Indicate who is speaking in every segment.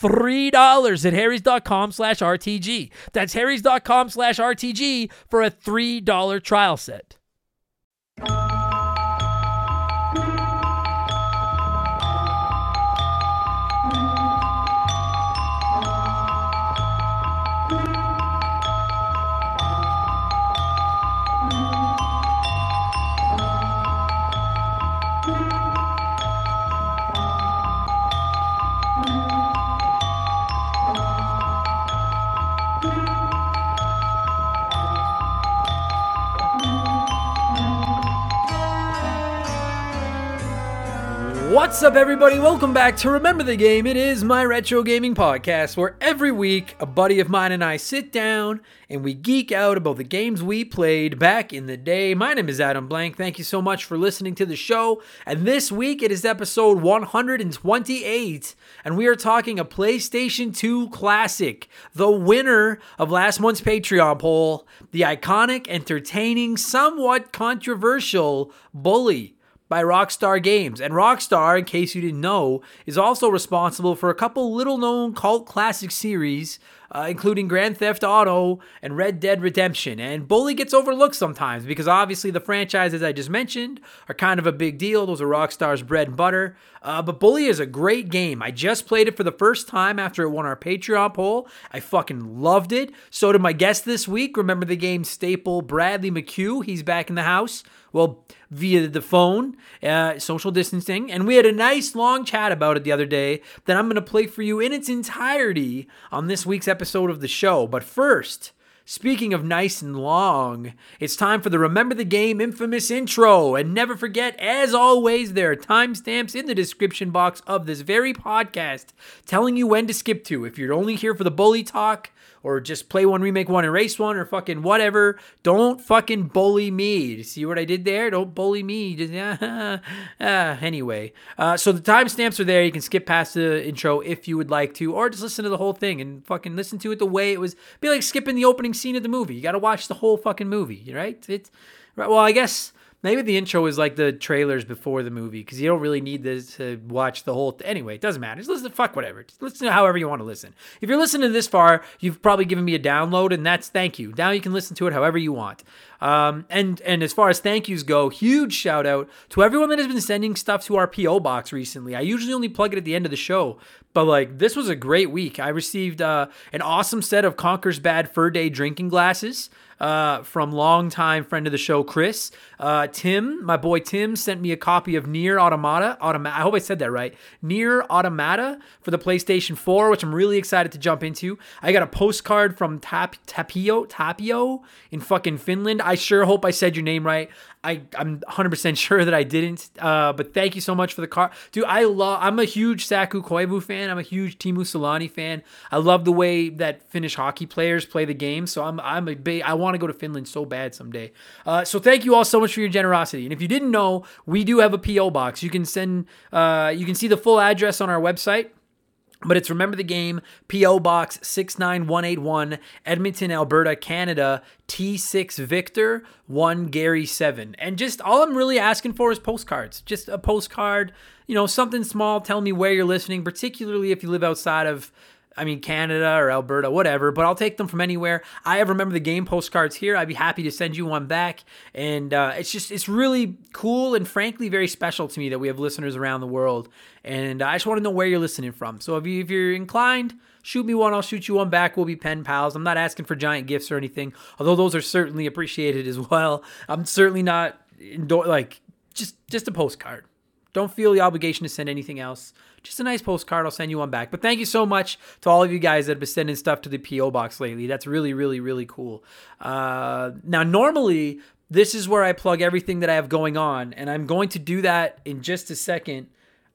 Speaker 1: $3 at harrys.com slash RTG. That's harrys.com slash RTG for a $3 trial set. What's up, everybody? Welcome back to Remember the Game. It is my retro gaming podcast where every week a buddy of mine and I sit down and we geek out about the games we played back in the day. My name is Adam Blank. Thank you so much for listening to the show. And this week it is episode 128, and we are talking a PlayStation 2 classic, the winner of last month's Patreon poll, the iconic, entertaining, somewhat controversial Bully by Rockstar Games. And Rockstar, in case you didn't know, is also responsible for a couple little known cult classic series uh, including Grand Theft Auto and Red Dead Redemption. And Bully gets overlooked sometimes because obviously the franchises I just mentioned are kind of a big deal. Those are Rockstar's bread and butter. Uh, but Bully is a great game. I just played it for the first time after it won our Patreon poll. I fucking loved it. So did my guest this week. Remember the game staple Bradley McCue? He's back in the house. Well, via the phone, uh, social distancing. And we had a nice long chat about it the other day that I'm going to play for you in its entirety on this week's episode of the show. But first, Speaking of nice and long, it's time for the Remember the Game infamous intro. And never forget, as always, there are timestamps in the description box of this very podcast telling you when to skip to. If you're only here for the bully talk, or just play one, remake one, erase one, or fucking whatever. Don't fucking bully me. See what I did there? Don't bully me. Uh, anyway, uh, so the timestamps are there. You can skip past the intro if you would like to, or just listen to the whole thing and fucking listen to it the way it was. Be like skipping the opening scene of the movie. You got to watch the whole fucking movie, right? It's right. Well, I guess Maybe the intro is like the trailers before the movie because you don't really need this to watch the whole. Th- anyway, it doesn't matter. Just listen. To fuck whatever. Just listen to however you want to listen. If you're listening this far, you've probably given me a download, and that's thank you. Now you can listen to it however you want. Um, and and as far as thank yous go, huge shout out to everyone that has been sending stuff to our PO box recently. I usually only plug it at the end of the show, but like this was a great week. I received uh, an awesome set of Conker's Bad Fur Day drinking glasses uh, from longtime friend of the show, Chris. Uh, Tim, my boy Tim, sent me a copy of NieR Automata. Automa- I hope I said that right. NieR Automata for the PlayStation 4, which I'm really excited to jump into. I got a postcard from Tap- Tapio Tapio in fucking Finland. I sure hope I said your name right. I I'm 100% sure that I didn't. Uh, but thank you so much for the car, dude. I love. I'm a huge Saku Koivu fan. I'm a huge Teemu Selanne fan. I love the way that Finnish hockey players play the game. So I'm I'm a big. I want to go to Finland so bad someday. Uh, so thank you all so much for your generosity. And if you didn't know, we do have a PO box. You can send. Uh, you can see the full address on our website. But it's Remember the Game, P.O. Box 69181, Edmonton, Alberta, Canada, T6 Victor, 1 Gary 7. And just all I'm really asking for is postcards. Just a postcard, you know, something small. Tell me where you're listening, particularly if you live outside of I mean, Canada or Alberta, whatever, but I'll take them from anywhere. I have remember the game postcards here. I'd be happy to send you one back. And uh, it's just, it's really cool and frankly very special to me that we have listeners around the world. And I just want to know where you're listening from. So if, you, if you're inclined, shoot me one. I'll shoot you one back. We'll be pen pals. I'm not asking for giant gifts or anything, although those are certainly appreciated as well. I'm certainly not like just just a postcard. Don't feel the obligation to send anything else just a nice postcard. I'll send you one back. But thank you so much to all of you guys that have been sending stuff to the PO box lately. That's really, really, really cool. Uh, now, normally this is where I plug everything that I have going on, and I'm going to do that in just a second.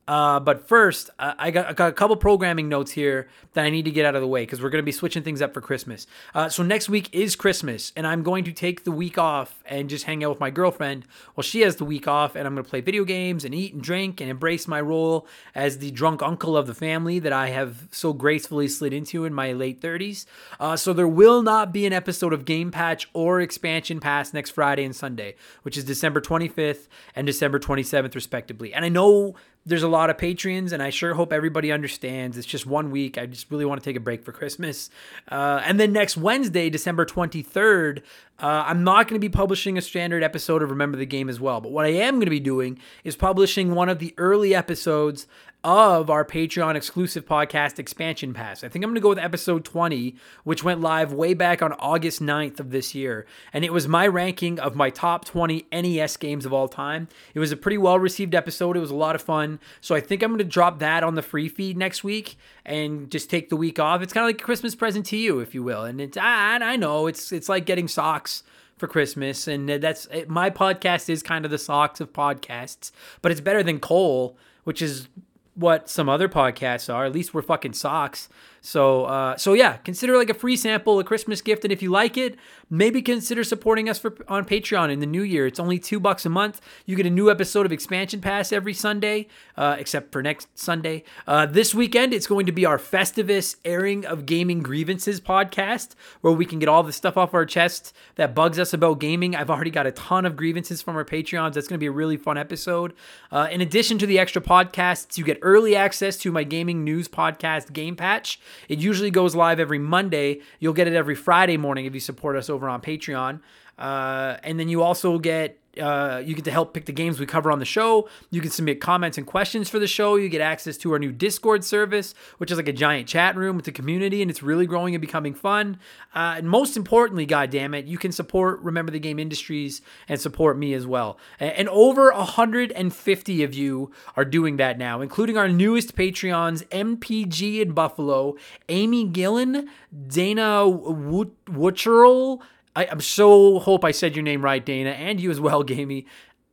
Speaker 1: Uh, but first, uh, I, got, I, got, a couple programming notes here that I need to get out of the way because we're going to be switching things up for Christmas. Uh, so next week is Christmas, and I'm going to take the week off and just hang out with my girlfriend while she has the week off, and I'm going to play video games and eat and drink and embrace my role as the drunk uncle of the family that I have so gracefully slid into in my late 30s. Uh, so there will not be an episode of Game Patch or Expansion Pass next Friday and Sunday, which is December 25th and December 27th, respectively. And I know there's a lot of Patreons, and I sure hope everybody understands. It's just one week. I just really want to take a break for Christmas. Uh, and then next Wednesday, December 23rd, uh, I'm not going to be publishing a standard episode of Remember the Game as well. But what I am going to be doing is publishing one of the early episodes of our Patreon exclusive podcast Expansion Pass. I think I'm going to go with episode 20, which went live way back on August 9th of this year. And it was my ranking of my top 20 NES games of all time. It was a pretty well received episode. It was a lot of fun. So I think I'm going to drop that on the free feed next week and just take the week off. It's kind of like a Christmas present to you, if you will. And it's, I, I know it's, it's like getting socks for Christmas. And that's my podcast is kind of the socks of podcasts, but it's better than coal, which is what some other podcasts are. At least we're fucking socks. So, uh, so yeah, consider like a free sample, a Christmas gift, and if you like it, maybe consider supporting us for on Patreon in the new year. It's only two bucks a month. You get a new episode of Expansion Pass every Sunday, uh, except for next Sunday. Uh, this weekend, it's going to be our Festivus airing of gaming grievances podcast, where we can get all the stuff off our chest that bugs us about gaming. I've already got a ton of grievances from our Patreons. That's going to be a really fun episode. Uh, in addition to the extra podcasts, you get early access to my gaming news podcast, Game Patch. It usually goes live every Monday. You'll get it every Friday morning if you support us over on Patreon. Uh, and then you also get uh, you get to help pick the games we cover on the show. You can submit comments and questions for the show. You get access to our new Discord service, which is like a giant chat room with the community, and it's really growing and becoming fun. Uh, and most importantly, God damn it, you can support Remember the Game Industries and support me as well. And over 150 of you are doing that now, including our newest Patreons, MPG in Buffalo, Amy Gillen, Dana Wutcherl, I, am so hope I said your name right, Dana, and you as well, Gamey.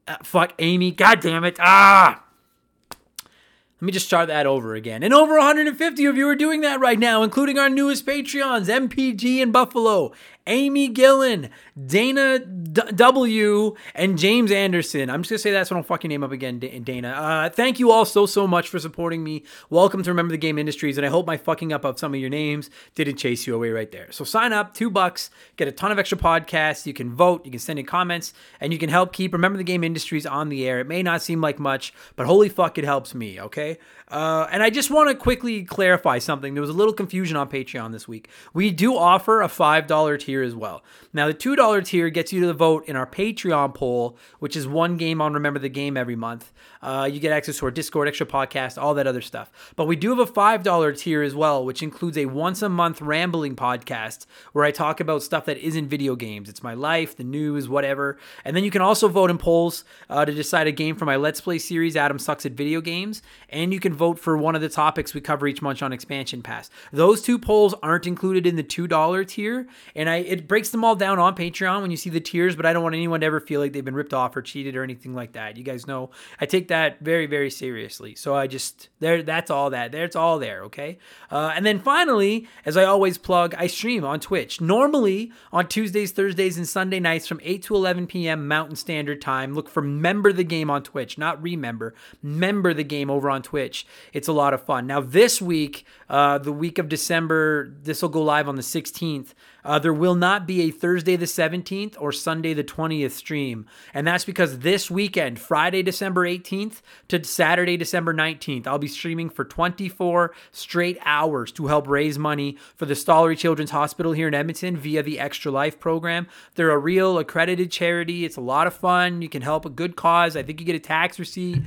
Speaker 1: Uh, fuck, Amy. God damn it. Ah! Let me just start that over again. And over 150 of you are doing that right now, including our newest Patreons, MPG in Buffalo, Amy Gillen, Dana D- W, and James Anderson. I'm just gonna say that so I don't fucking name up again, D- Dana. Uh, thank you all so so much for supporting me. Welcome to Remember the Game Industries, and I hope my fucking up of some of your names didn't chase you away right there. So sign up, two bucks, get a ton of extra podcasts. You can vote, you can send in comments, and you can help keep Remember the Game Industries on the air. It may not seem like much, but holy fuck, it helps me. Okay. Uh, and I just want to quickly clarify something. There was a little confusion on Patreon this week. We do offer a $5 tier as well. Now, the $2 tier gets you to the vote in our Patreon poll, which is one game on Remember the Game every month. Uh, you get access to our Discord, extra podcast, all that other stuff. But we do have a $5 tier as well, which includes a once a month rambling podcast where I talk about stuff that isn't video games. It's my life, the news, whatever. And then you can also vote in polls uh, to decide a game for my Let's Play series, Adam Sucks at Video Games. And you can vote for one of the topics we cover each month on Expansion Pass. Those two polls aren't included in the $2 tier. And I it breaks them all down on Patreon when you see the tiers, but I don't want anyone to ever feel like they've been ripped off or cheated or anything like that. You guys know I take that very, very seriously. So I just, there, that's all that. There's all there, okay? Uh, and then finally, as I always plug, I stream on Twitch. Normally on Tuesdays, Thursdays, and Sunday nights from 8 to 11 p.m. Mountain Standard Time. Look for Member the Game on Twitch, not Remember. Member the Game over on Twitch. It's a lot of fun. Now, this week, uh, the week of December, this will go live on the 16th. Uh, there will not be a Thursday the 17th or Sunday the 20th stream. And that's because this weekend, Friday, December 18th to Saturday, December 19th, I'll be streaming for 24 straight hours to help raise money for the Stollery Children's Hospital here in Edmonton via the Extra Life program. They're a real accredited charity. It's a lot of fun. You can help a good cause. I think you get a tax receipt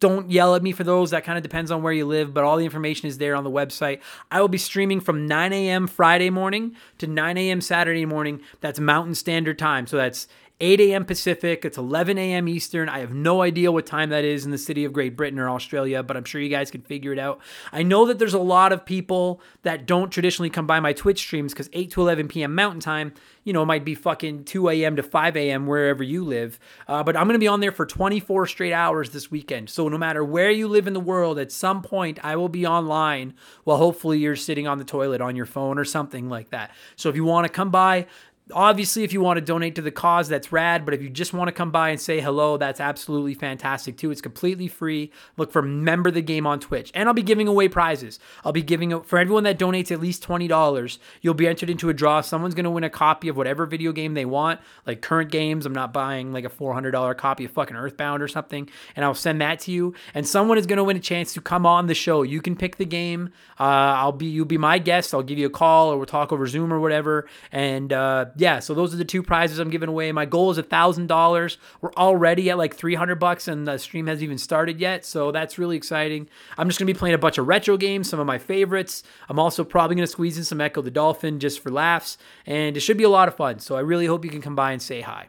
Speaker 1: don't yell at me for those. That kind of depends on where you live, but all the information is there on the website. I will be streaming from 9 a.m. Friday morning to 9 a.m. Saturday morning. That's Mountain Standard Time. So that's 8 a.m. Pacific. It's 11 a.m. Eastern. I have no idea what time that is in the city of Great Britain or Australia, but I'm sure you guys can figure it out. I know that there's a lot of people that don't traditionally come by my Twitch streams because 8 to 11 p.m. Mountain Time, you know, might be fucking 2 a.m. to 5 a.m. wherever you live. Uh, but I'm going to be on there for 24 straight hours this weekend. So no matter where you live in the world, at some point I will be online while hopefully you're sitting on the toilet on your phone or something like that. So if you want to come by, Obviously, if you want to donate to the cause, that's rad. But if you just want to come by and say hello, that's absolutely fantastic too. It's completely free. Look for Member the Game on Twitch. And I'll be giving away prizes. I'll be giving, for everyone that donates at least $20, you'll be entered into a draw. Someone's going to win a copy of whatever video game they want, like current games. I'm not buying like a $400 copy of fucking Earthbound or something. And I'll send that to you. And someone is going to win a chance to come on the show. You can pick the game. Uh, I'll be, you'll be my guest. I'll give you a call or we'll talk over Zoom or whatever. And, uh, yeah, so those are the two prizes I'm giving away. My goal is a thousand dollars. We're already at like 300 bucks, and the stream hasn't even started yet, so that's really exciting. I'm just gonna be playing a bunch of retro games, some of my favorites. I'm also probably gonna squeeze in some Ecco the Dolphin just for laughs, and it should be a lot of fun. So I really hope you can come by and say hi.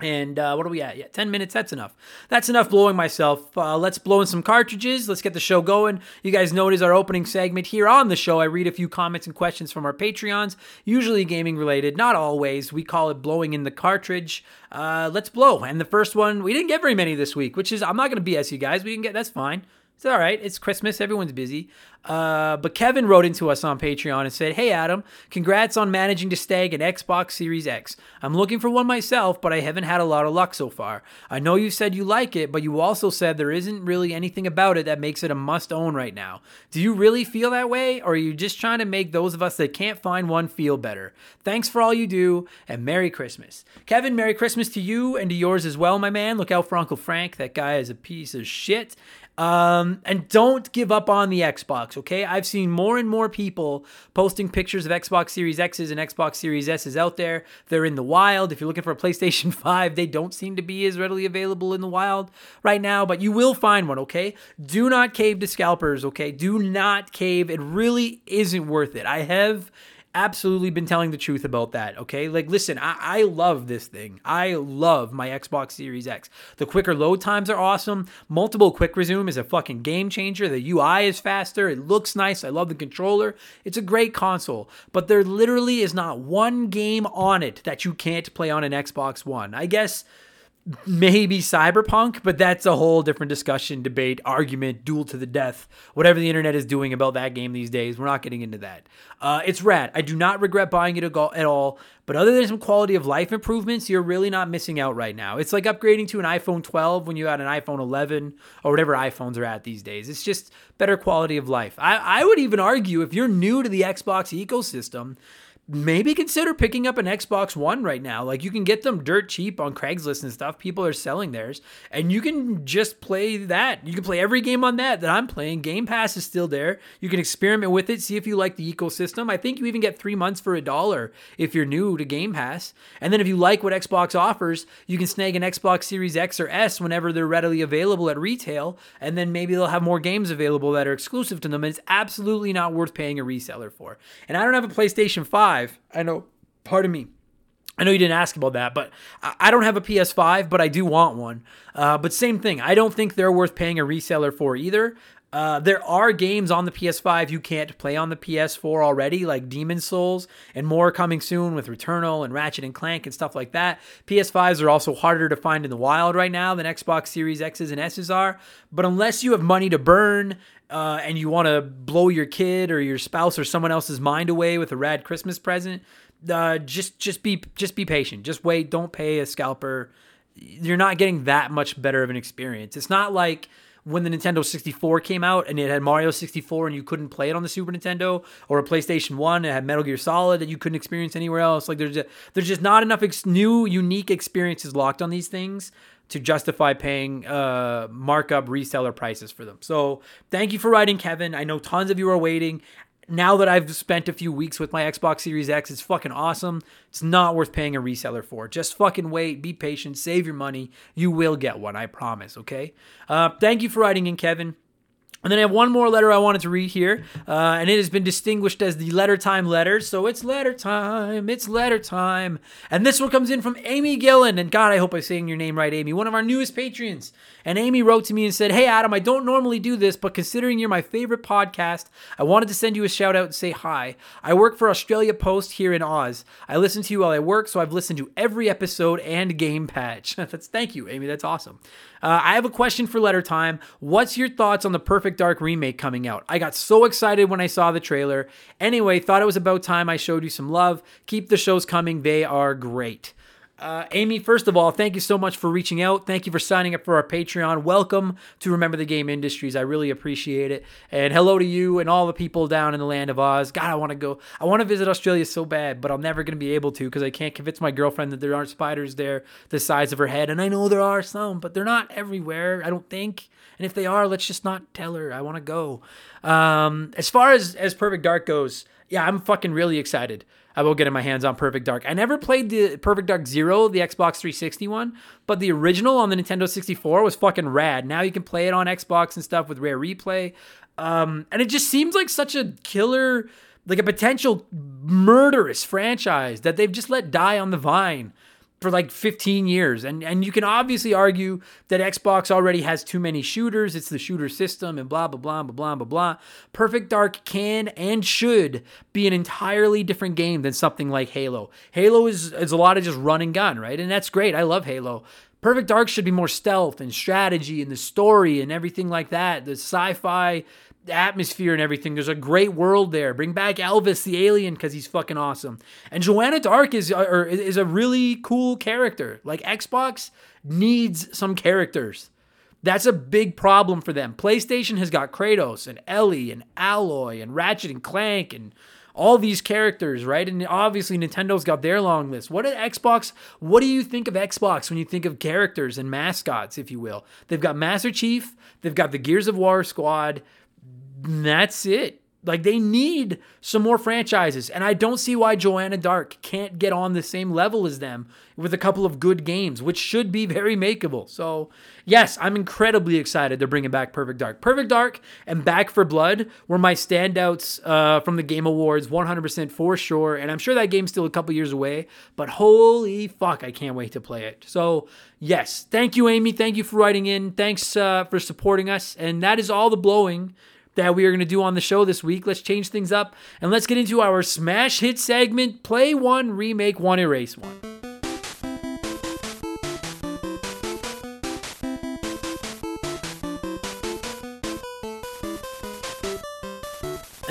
Speaker 1: And uh, what are we at? Yeah, 10 minutes. That's enough. That's enough blowing myself. Uh, let's blow in some cartridges. Let's get the show going. You guys know it is our opening segment here on the show. I read a few comments and questions from our Patreons, usually gaming related, not always. We call it blowing in the cartridge. Uh, let's blow. And the first one, we didn't get very many this week, which is, I'm not going to BS you guys. We didn't get, that's fine. It's all right. It's Christmas. Everyone's busy. Uh, but Kevin wrote into us on Patreon and said, Hey, Adam, congrats on managing to stag an Xbox Series X. I'm looking for one myself, but I haven't had a lot of luck so far. I know you said you like it, but you also said there isn't really anything about it that makes it a must own right now. Do you really feel that way, or are you just trying to make those of us that can't find one feel better? Thanks for all you do, and Merry Christmas. Kevin, Merry Christmas to you and to yours as well, my man. Look out for Uncle Frank. That guy is a piece of shit. Um, and don't give up on the Xbox, okay? I've seen more and more people posting pictures of Xbox Series X's and Xbox Series S's out there. They're in the wild. If you're looking for a PlayStation 5, they don't seem to be as readily available in the wild right now, but you will find one, okay? Do not cave to scalpers, okay? Do not cave. It really isn't worth it. I have absolutely been telling the truth about that. Okay. Like, listen, I, I love this thing. I love my Xbox Series X. The quicker load times are awesome. Multiple quick resume is a fucking game changer. The UI is faster. It looks nice. I love the controller. It's a great console. But there literally is not one game on it that you can't play on an Xbox One. I guess maybe cyberpunk but that's a whole different discussion debate argument duel to the death whatever the internet is doing about that game these days. We're not getting into that. Uh, it's rad. I do not regret buying it at all but other than some quality of life improvements you're really not missing out right now. It's like upgrading to an iphone 12 when you had an iphone 11 or whatever iphones are at these days. It's just better quality of life. I, I would even argue if you're new to the xbox ecosystem maybe consider picking up an Xbox One right now. Like you can get them dirt cheap on Craigslist and stuff. People are selling theirs, and you can just play that. You can play every game on that that I'm playing. Game Pass is still there. You can experiment with it, see if you like the ecosystem. I think you even get three months for a dollar if you're new to Game Pass. And then if you like what Xbox offers, you can snag an Xbox Series X or S whenever they're readily available at retail, and then maybe they'll have more games available that are exclusive to them. And it's absolutely not worth paying a reseller for. And I don't have a PlayStation 5 5. I know, pardon me. I know you didn't ask about that, but I don't have a PS5, but I do want one. Uh, but same thing. I don't think they're worth paying a reseller for either. Uh, there are games on the PS5 you can't play on the PS4 already, like Demon's Souls, and more coming soon with Returnal and Ratchet and Clank and stuff like that. PS5s are also harder to find in the wild right now than Xbox Series X's and S's are. But unless you have money to burn uh, and you want to blow your kid or your spouse or someone else's mind away with a rad Christmas present, uh, just just be just be patient. Just wait. Don't pay a scalper. You're not getting that much better of an experience. It's not like when the Nintendo 64 came out and it had Mario 64 and you couldn't play it on the Super Nintendo or a PlayStation 1 and it had Metal Gear Solid that you couldn't experience anywhere else. Like there's just, there's just not enough ex- new unique experiences locked on these things to justify paying uh, markup reseller prices for them. So thank you for writing, Kevin. I know tons of you are waiting. Now that I've spent a few weeks with my Xbox Series X, it's fucking awesome. It's not worth paying a reseller for. Just fucking wait, be patient, save your money. You will get one, I promise, okay? Uh, thank you for writing in, Kevin. And then I have one more letter I wanted to read here, uh, and it has been distinguished as the letter time letter. So it's letter time, it's letter time. And this one comes in from Amy Gillen. And God, I hope I'm saying your name right, Amy, one of our newest patrons. And Amy wrote to me and said, Hey, Adam, I don't normally do this, but considering you're my favorite podcast, I wanted to send you a shout out and say hi. I work for Australia Post here in Oz. I listen to you while I work, so I've listened to every episode and game patch. That's thank you, Amy. That's awesome. Uh, I have a question for Letter Time. What's your thoughts on the Perfect Dark remake coming out? I got so excited when I saw the trailer. Anyway, thought it was about time I showed you some love. Keep the shows coming, they are great. Uh, Amy, first of all, thank you so much for reaching out. Thank you for signing up for our Patreon. Welcome to Remember the Game Industries. I really appreciate it. And hello to you and all the people down in the land of Oz. God, I want to go. I want to visit Australia so bad, but I'm never going to be able to because I can't convince my girlfriend that there aren't spiders there the size of her head. And I know there are some, but they're not everywhere, I don't think. And if they are, let's just not tell her. I want to go. Um, as far as, as Perfect Dark goes, yeah, I'm fucking really excited about getting my hands on Perfect Dark. I never played the Perfect Dark Zero, the Xbox 360 one, but the original on the Nintendo 64 was fucking rad. Now you can play it on Xbox and stuff with Rare Replay. Um, and it just seems like such a killer, like a potential murderous franchise that they've just let die on the vine for like 15 years. And and you can obviously argue that Xbox already has too many shooters. It's the shooter system and blah blah blah blah blah blah blah. Perfect Dark can and should be an entirely different game than something like Halo. Halo is is a lot of just run and gun, right? And that's great. I love Halo. Perfect Dark should be more stealth and strategy and the story and everything like that. The sci-fi atmosphere and everything. There's a great world there. Bring back Elvis the alien because he's fucking awesome. And Joanna Dark is uh, or is a really cool character. Like Xbox needs some characters. That's a big problem for them. PlayStation has got Kratos and Ellie and Aloy and Ratchet and Clank and all these characters, right? And obviously Nintendo's got their long list. What at Xbox? What do you think of Xbox when you think of characters and mascots, if you will? They've got Master Chief, they've got the Gears of War squad, that's it. Like they need some more franchises, and I don't see why Joanna Dark can't get on the same level as them with a couple of good games, which should be very makeable. So, yes, I'm incredibly excited they're bringing back Perfect Dark. Perfect Dark and Back 4 Blood were my standouts uh, from the Game Awards, 100% for sure. And I'm sure that game's still a couple years away, but holy fuck, I can't wait to play it. So, yes, thank you, Amy. Thank you for writing in. Thanks uh, for supporting us. And that is all the blowing that we are going to do on the show this week. Let's change things up and let's get into our smash hit segment play one, remake one, erase one.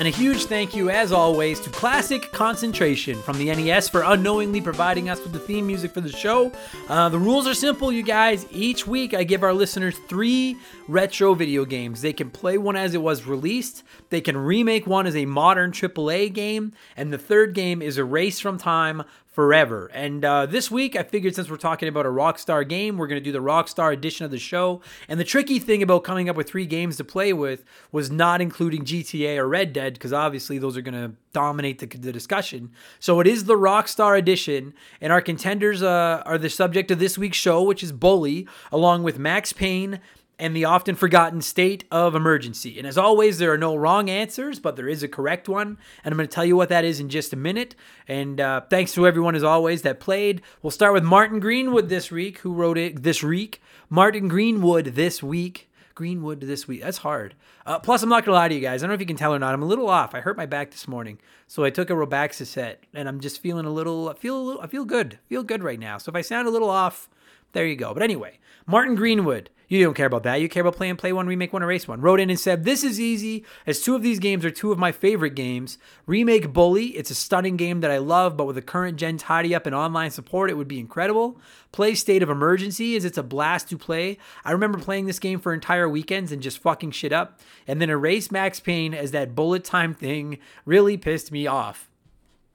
Speaker 1: And a huge thank you, as always, to Classic Concentration from the NES for unknowingly providing us with the theme music for the show. Uh, the rules are simple, you guys. Each week, I give our listeners three retro video games. They can play one as it was released, they can remake one as a modern AAA game, and the third game is Erased from Time forever. And uh, this week, I figured since we're talking about a Rockstar game, we're going to do the Rockstar edition of the show. And the tricky thing about coming up with three games to play with was not including GTA or Red Dead, because obviously those are going to dominate the, the, discussion. So it is the Rockstar edition, and our contenders uh, are the subject of this week's show, which is Bully, along with Max Payne and the often forgotten state of emergency. And as always, there are no wrong answers, but there is a correct one. And I'm going to tell you what that is in just a minute. And uh, thanks to everyone, as always, that played. We'll start with Martin Greenwood this week, who wrote it this week. Martin Greenwood this week. Greenwood this week. That's hard. Uh, plus, I'm not gonna lie to you guys. I don't know if you can tell or not. I'm a little off. I hurt my back this morning, so I took a Robaxacet, and I'm just feeling a little. I feel a little. I feel good. I feel good right now. So if I sound a little off, there you go. But anyway, Martin Greenwood. You don't care about that. You care about playing Play One, Remake One, Erase One. Wrote in and said, This is easy, as two of these games are two of my favorite games. Remake Bully, it's a stunning game that I love, but with the current gen tidy up and online support, it would be incredible. Play State of Emergency, as it's a blast to play. I remember playing this game for entire weekends and just fucking shit up. And then Erase Max Payne, as that bullet time thing really pissed me off.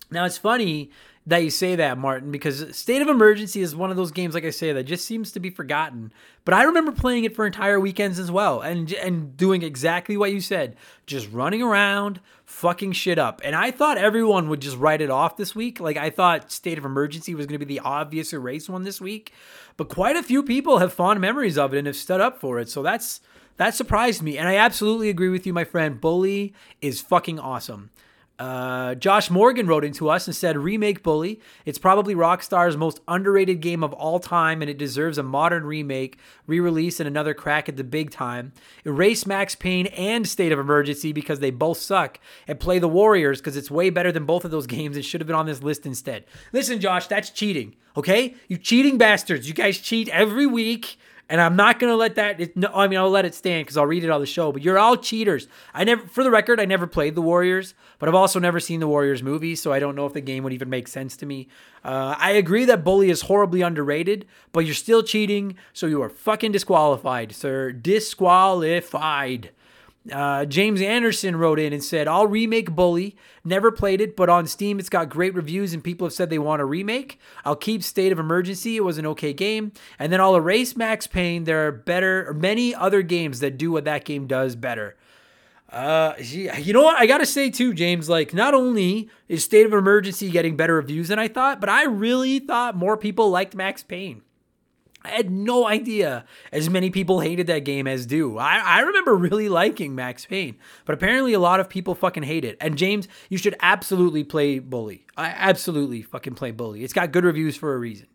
Speaker 1: Now, it's funny that you say that, Martin, because State of Emergency is one of those games, like I say, that just seems to be forgotten. But I remember playing it for entire weekends as well, and and doing exactly what you said, just running around, fucking shit up. And I thought everyone would just write it off this week. Like I thought State of Emergency was going to be the obvious erase one this week, but quite a few people have fond memories of it and have stood up for it. So that's that surprised me, and I absolutely agree with you, my friend. Bully is fucking awesome. Uh, Josh Morgan wrote into us and said, Remake Bully. It's probably Rockstar's most underrated game of all time, and it deserves a modern remake, re release, and another crack at the big time. Erase Max Payne and State of Emergency because they both suck, and play the Warriors because it's way better than both of those games and should have been on this list instead. Listen, Josh, that's cheating, okay? You cheating bastards. You guys cheat every week and I'm not gonna let that. It, no, I mean, I'll let it stand because I'll read it on the show. But you're all cheaters. I never, for the record, I never played the Warriors, but I've also never seen the Warriors movie, so I don't know if the game would even make sense to me. Uh, I agree that Bully is horribly underrated, but you're still cheating, so you are fucking disqualified, sir. Disqualified. Uh, James Anderson wrote in and said, I'll remake Bully. Never played it, but on Steam it's got great reviews and people have said they want a remake. I'll keep State of Emergency. It was an okay game. And then I'll erase Max Payne. There are better, many other games that do what that game does better. Uh, you know what? I gotta say too, James. Like, not only is State of Emergency getting better reviews than I thought, but I really thought more people liked Max Payne. I had no idea as many people hated that game as do. I, I remember really liking Max Payne, but apparently a lot of people fucking hate it. And James, you should absolutely play Bully. I absolutely fucking play Bully. It's got good reviews for a reason.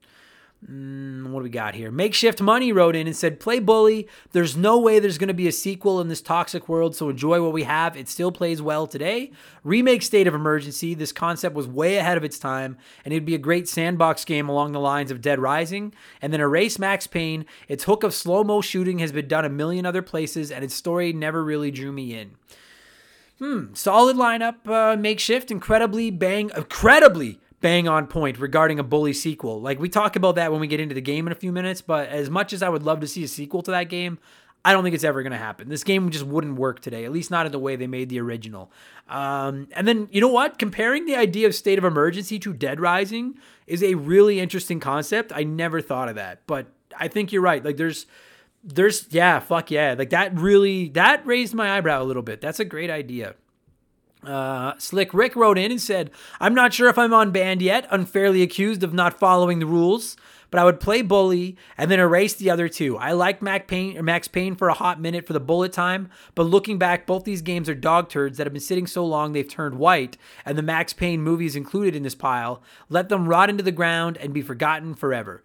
Speaker 1: Mm, what do we got here? Makeshift Money wrote in and said, Play Bully. There's no way there's going to be a sequel in this toxic world, so enjoy what we have. It still plays well today. Remake State of Emergency. This concept was way ahead of its time, and it'd be a great sandbox game along the lines of Dead Rising. And then Erase Max Payne. Its hook of slow mo shooting has been done a million other places, and its story never really drew me in. Hmm, solid lineup, uh, makeshift, incredibly bang, incredibly bang on point regarding a bully sequel. Like we talk about that when we get into the game in a few minutes, but as much as I would love to see a sequel to that game, I don't think it's ever going to happen. This game just wouldn't work today, at least not in the way they made the original. Um, and then, you know what? Comparing the idea of State of Emergency to Dead Rising is a really interesting concept. I never thought of that, but I think you're right. Like, there's, there's, yeah, fuck yeah. Like, that really, that raised my eyebrow a little bit. That's a great idea. Uh, Slick Rick wrote in and said, I'm not sure if I'm on band yet, unfairly accused of not following the rules, but I would play Bully and then erase the other two. I liked Mac Payne, Max Payne for a hot minute for the bullet time, but looking back, both these games are dog turds that have been sitting so long they've turned white, and the Max Payne movies included in this pile. Let them rot into the ground and be forgotten forever.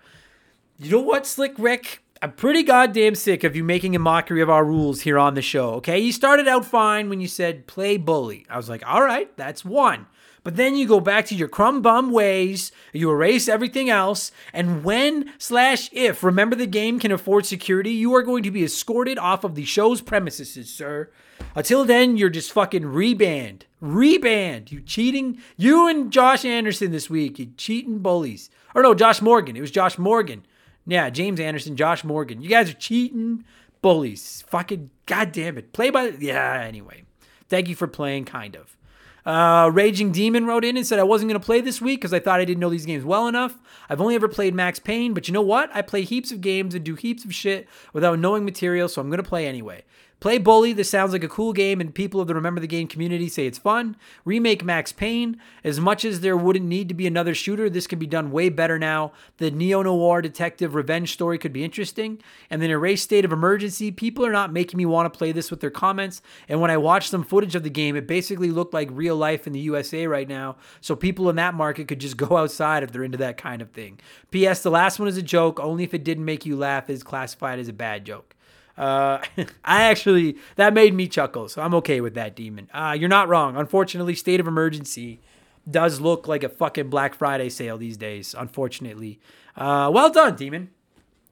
Speaker 1: You know what, Slick Rick? I'm pretty goddamn sick of you making a mockery of our rules here on the show, okay? You started out fine when you said play bully. I was like, all right, that's one. But then you go back to your crumb bum ways, you erase everything else, and when slash if remember the game can afford security, you are going to be escorted off of the show's premises, sir. Until then, you're just fucking rebanned. Rebanned. You cheating. You and Josh Anderson this week. You cheating bullies. Or no, Josh Morgan. It was Josh Morgan. Yeah, James Anderson, Josh Morgan. You guys are cheating bullies. Fucking goddamn it. Play by. Yeah, anyway. Thank you for playing, kind of. Uh, Raging Demon wrote in and said I wasn't going to play this week because I thought I didn't know these games well enough. I've only ever played Max Payne, but you know what? I play heaps of games and do heaps of shit without knowing material, so I'm going to play anyway. Play Bully. This sounds like a cool game, and people of the Remember the Game community say it's fun. Remake Max Payne. As much as there wouldn't need to be another shooter, this can be done way better now. The neo noir detective revenge story could be interesting. And then Erase State of Emergency. People are not making me want to play this with their comments. And when I watched some footage of the game, it basically looked like real life in the USA right now. So people in that market could just go outside if they're into that kind of thing. P.S. The last one is a joke. Only if it didn't make you laugh is classified as a bad joke. Uh, I actually that made me chuckle, so I'm okay with that, demon. Uh, you're not wrong. Unfortunately, state of emergency does look like a fucking Black Friday sale these days. Unfortunately, uh, well done, demon.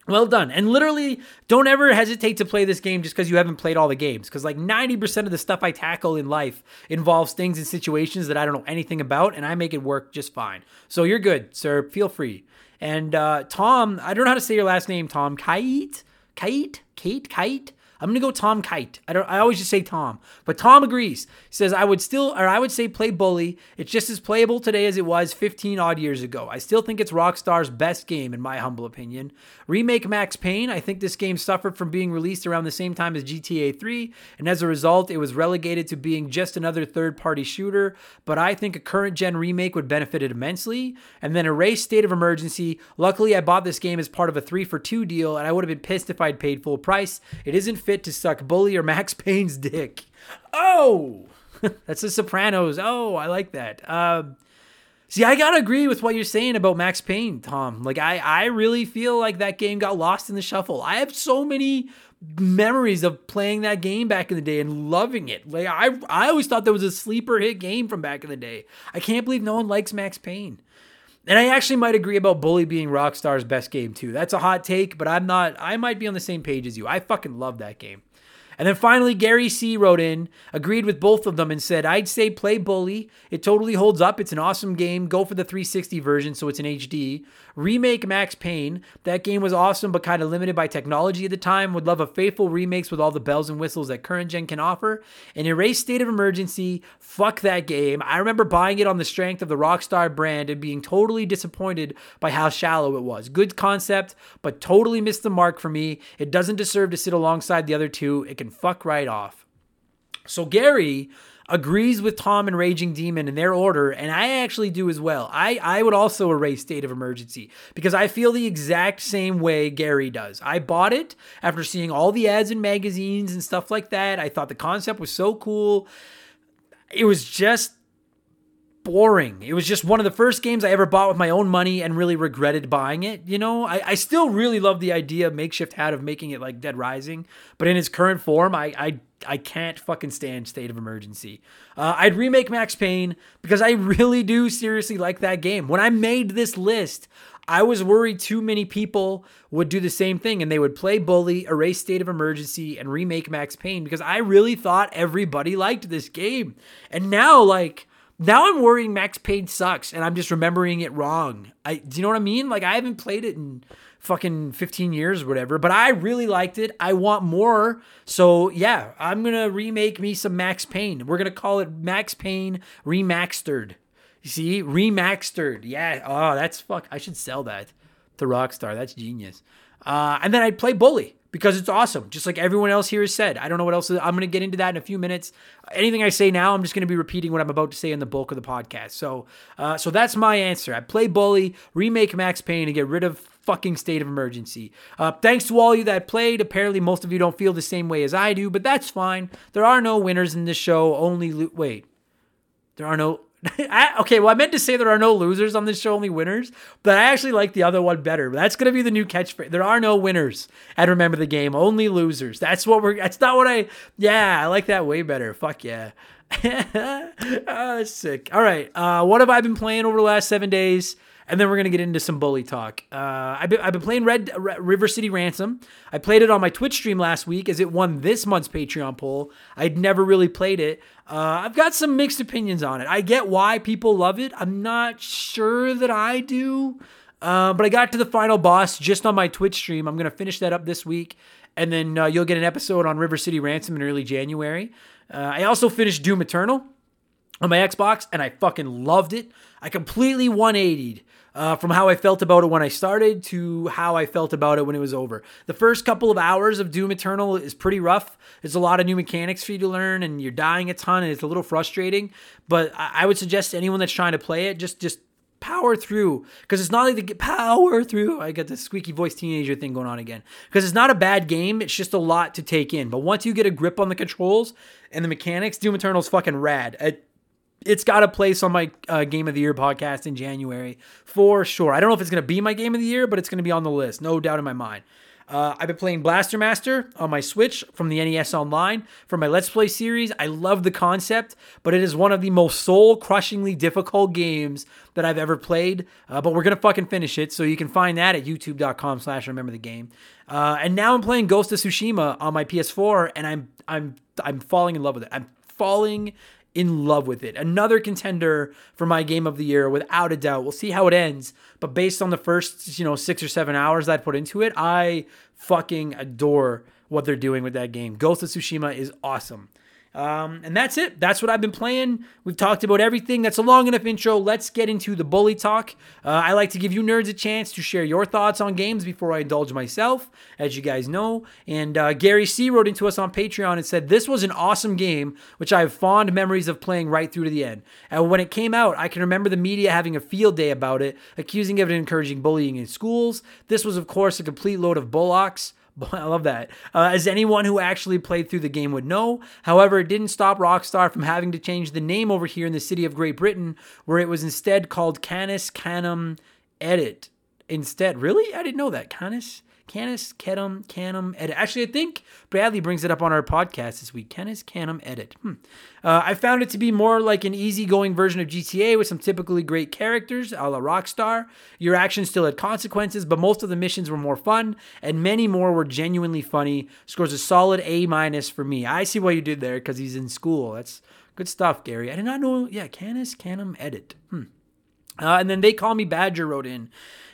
Speaker 1: Well done. And literally, don't ever hesitate to play this game just because you haven't played all the games. Because like 90% of the stuff I tackle in life involves things and situations that I don't know anything about, and I make it work just fine. So you're good, sir. Feel free. And uh, Tom, I don't know how to say your last name, Tom. Kite? Kite? Kate? Kite? I'm gonna go Tom Kite. I don't. I always just say Tom, but Tom agrees. He says I would still, or I would say play Bully. It's just as playable today as it was 15 odd years ago. I still think it's Rockstar's best game, in my humble opinion. Remake Max Payne. I think this game suffered from being released around the same time as GTA 3, and as a result, it was relegated to being just another third-party shooter. But I think a current gen remake would benefit it immensely. And then Erase State of Emergency. Luckily, I bought this game as part of a three for two deal, and I would have been pissed if I'd paid full price. It isn't fit to suck Bully or Max Payne's dick. Oh, that's the Sopranos. Oh, I like that. Um, see, I gotta agree with what you're saying about Max Payne, Tom. Like, I I really feel like that game got lost in the shuffle. I have so many memories of playing that game back in the day and loving it. Like, I I always thought that was a sleeper hit game from back in the day. I can't believe no one likes Max Payne. And I actually might agree about Bully being Rockstar's best game too. That's a hot take, but I'm not. I might be on the same page as you. I fucking love that game. And then finally, Gary C. wrote in, agreed with both of them, and said, I'd say play Bully. It totally holds up. It's an awesome game. Go for the 360 version so it's an HD. Remake Max Payne. That game was awesome, but kind of limited by technology at the time. Would love a faithful remakes with all the bells and whistles that current gen can offer. And Erase State of Emergency. Fuck that game. I remember buying it on the strength of the Rockstar brand and being totally disappointed by how shallow it was. Good concept, but totally missed the mark for me. It doesn't deserve to sit alongside the other two. It can fuck right off. So Gary agrees with Tom and Raging Demon in their order, and I actually do as well. I, I would also erase State of Emergency because I feel the exact same way Gary does. I bought it after seeing all the ads in magazines and stuff like that. I thought the concept was so cool. It was just boring. It was just one of the first games I ever bought with my own money and really regretted buying it. You know, I, I still really love the idea Makeshift had of making it like Dead Rising, but in its current form, I I, I can't fucking stand State of Emergency. Uh, I'd remake Max Payne because I really do seriously like that game. When I made this list, I was worried too many people would do the same thing and they would play Bully, erase State of Emergency, and remake Max Payne because I really thought everybody liked this game. And now, like, now I'm worrying Max Payne sucks and I'm just remembering it wrong. I do you know what I mean? Like I haven't played it in fucking 15 years or whatever, but I really liked it. I want more. So yeah, I'm gonna remake me some Max Payne. We're gonna call it Max Payne Remastered. You see? Remastered. Yeah. Oh, that's fuck. I should sell that to Rockstar. That's genius. Uh, and then I'd play Bully because it's awesome, just like everyone else here has said. I don't know what else. I'm going to get into that in a few minutes. Anything I say now, I'm just going to be repeating what I'm about to say in the bulk of the podcast. So, uh, so that's my answer. I play Bully, remake Max Payne, and get rid of fucking state of emergency. Uh, thanks to all you that played. Apparently, most of you don't feel the same way as I do, but that's fine. There are no winners in this show. Only lo- wait. There are no I, okay, well, I meant to say there are no losers on this show, only winners, but I actually like the other one better. That's going to be the new catchphrase. There are no winners. And remember the game, only losers. That's what we're, that's not what I, yeah, I like that way better. Fuck yeah. oh, sick. All right. Uh, what have I been playing over the last seven days? And then we're gonna get into some bully talk. Uh, I've, been, I've been playing Red River City Ransom. I played it on my Twitch stream last week as it won this month's Patreon poll. I'd never really played it. Uh, I've got some mixed opinions on it. I get why people love it. I'm not sure that I do. Uh, but I got to the final boss just on my Twitch stream. I'm to finish that up this week. And then uh, you'll get an episode on River City Ransom in early January. Uh, I also finished Doom Eternal on my Xbox, and I fucking loved it. I completely 180'd uh, from how I felt about it when I started to how I felt about it when it was over. The first couple of hours of Doom Eternal is pretty rough. There's a lot of new mechanics for you to learn, and you're dying a ton, and it's a little frustrating. But I, I would suggest to anyone that's trying to play it, just just power through because it's not like the power through. I got the squeaky voice teenager thing going on again because it's not a bad game. It's just a lot to take in. But once you get a grip on the controls and the mechanics, Doom Eternal's fucking rad. It, it's got a place on my uh, Game of the Year podcast in January for sure. I don't know if it's going to be my Game of the Year, but it's going to be on the list, no doubt in my mind. Uh, I've been playing Blaster Master on my Switch from the NES Online for my Let's Play series. I love the concept, but it is one of the most soul crushingly difficult games that I've ever played. Uh, but we're gonna fucking finish it, so you can find that at YouTube.com/slash Remember the Game. Uh, and now I'm playing Ghost of Tsushima on my PS4, and I'm I'm I'm falling in love with it. I'm falling in love with it. Another contender for my game of the year, without a doubt. We'll see how it ends, but based on the first, you know, six or seven hours I put into it, I fucking adore what they're doing with that game. Ghost of Tsushima is awesome. Um, and that's it. That's what I've been playing. We've talked about everything. That's a long enough intro. Let's get into the bully talk. Uh, I like to give you nerds a chance to share your thoughts on games before I indulge myself, as you guys know. And uh, Gary C wrote into us on Patreon and said, This was an awesome game, which I have fond memories of playing right through to the end. And when it came out, I can remember the media having a field day about it, accusing it of encouraging bullying in schools. This was, of course, a complete load of bullocks. I love that. Uh, as anyone who actually played through the game would know. However, it didn't stop Rockstar from having to change the name over here in the city of Great Britain, where it was instead called Canis Canem Edit. Instead, really? I didn't know that. Canis? Canis, Canem, Canum Edit. Actually, I think Bradley brings it up on our podcast this week. Canis, Canem, Edit. Hmm. Uh, I found it to be more like an easygoing version of GTA with some typically great characters, a la Rockstar. Your actions still had consequences, but most of the missions were more fun, and many more were genuinely funny. Scores a solid A minus for me. I see what you did there because he's in school. That's good stuff, Gary. I did not know. Yeah, Canis, Canem, Edit. Hmm. Uh, and then they call me Badger wrote in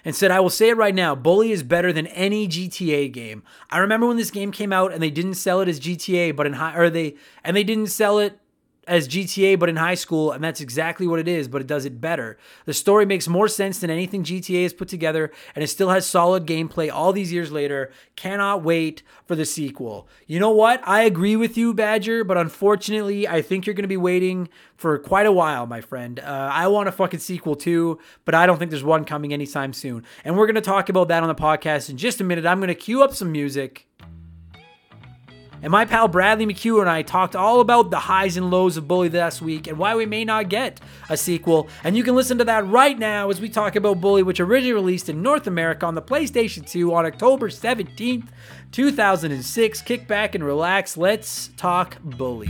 Speaker 1: and said, I will say it right now Bully is better than any GTA game. I remember when this game came out and they didn't sell it as GTA, but in high, or they, and they didn't sell it as GTA, but in high school, and that's exactly what it is, but it does it better. The story makes more sense than anything GTA has put together, and it still has solid gameplay all these years later. Cannot wait for the sequel. You know what? I agree with you, Badger, but unfortunately, I think you're going to be waiting for quite a while, my friend. Uh, I want a fucking sequel too, but I don't think there's one coming anytime soon. And we're going to talk about that on the podcast in just a minute. I'm going to cue up some music. And my pal Bradley McCue and I talked all about the highs and lows of Bully last week and why we may not get a sequel. And you can listen to that right now as we talk about Bully, which originally released in North America on the PlayStation 2 on October 17th, 2006. Kick back and relax. Let's talk Bully.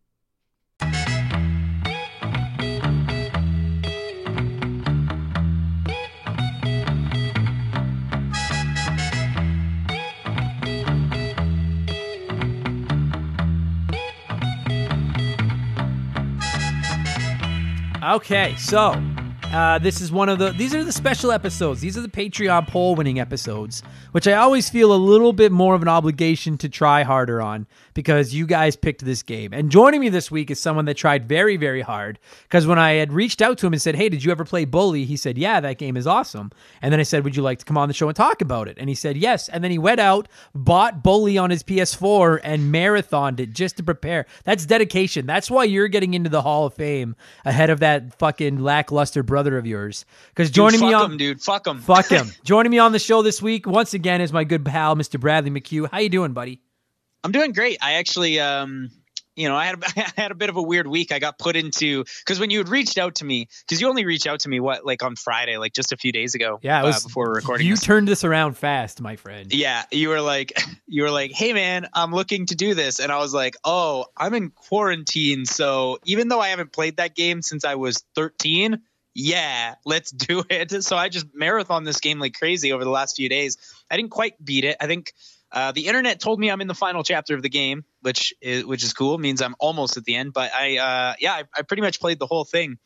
Speaker 1: Okay, so uh, this is one of the. These are the special episodes. These are the Patreon poll winning episodes, which I always feel a little bit more of an obligation to try harder on because you guys picked this game. And joining me this week is someone that tried very, very hard. Because when I had reached out to him and said, "Hey, did you ever play Bully?" He said, "Yeah, that game is awesome." And then I said, "Would you like to come on the show and talk about it?" And he said, "Yes." And then he went out, bought Bully on his PS4, and marathoned it just to prepare. That's dedication. That's why you're getting into the Hall of Fame ahead of that fucking lackluster brother of yours. Because joining
Speaker 2: dude,
Speaker 1: me on
Speaker 2: him, dude, fuck him,
Speaker 1: fuck him. joining me on the show this week once again is my good pal, Mr. Bradley McCue. How you doing, buddy?
Speaker 2: I'm doing great. I actually, um, you know, I had a, I had a bit of a weird week. I got put into because when you had reached out to me, because you only reached out to me what like on Friday, like just a few days ago.
Speaker 1: Yeah, it was,
Speaker 2: uh, before recording.
Speaker 1: You
Speaker 2: this.
Speaker 1: turned this around fast, my friend.
Speaker 2: Yeah, you were like, you were like, hey man, I'm looking to do this, and I was like, oh, I'm in quarantine, so even though I haven't played that game since I was 13. Yeah, let's do it. So I just marathon this game like crazy over the last few days. I didn't quite beat it. I think uh, the internet told me I'm in the final chapter of the game, which is which is cool. It means I'm almost at the end. But I, uh, yeah, I, I pretty much played the whole thing.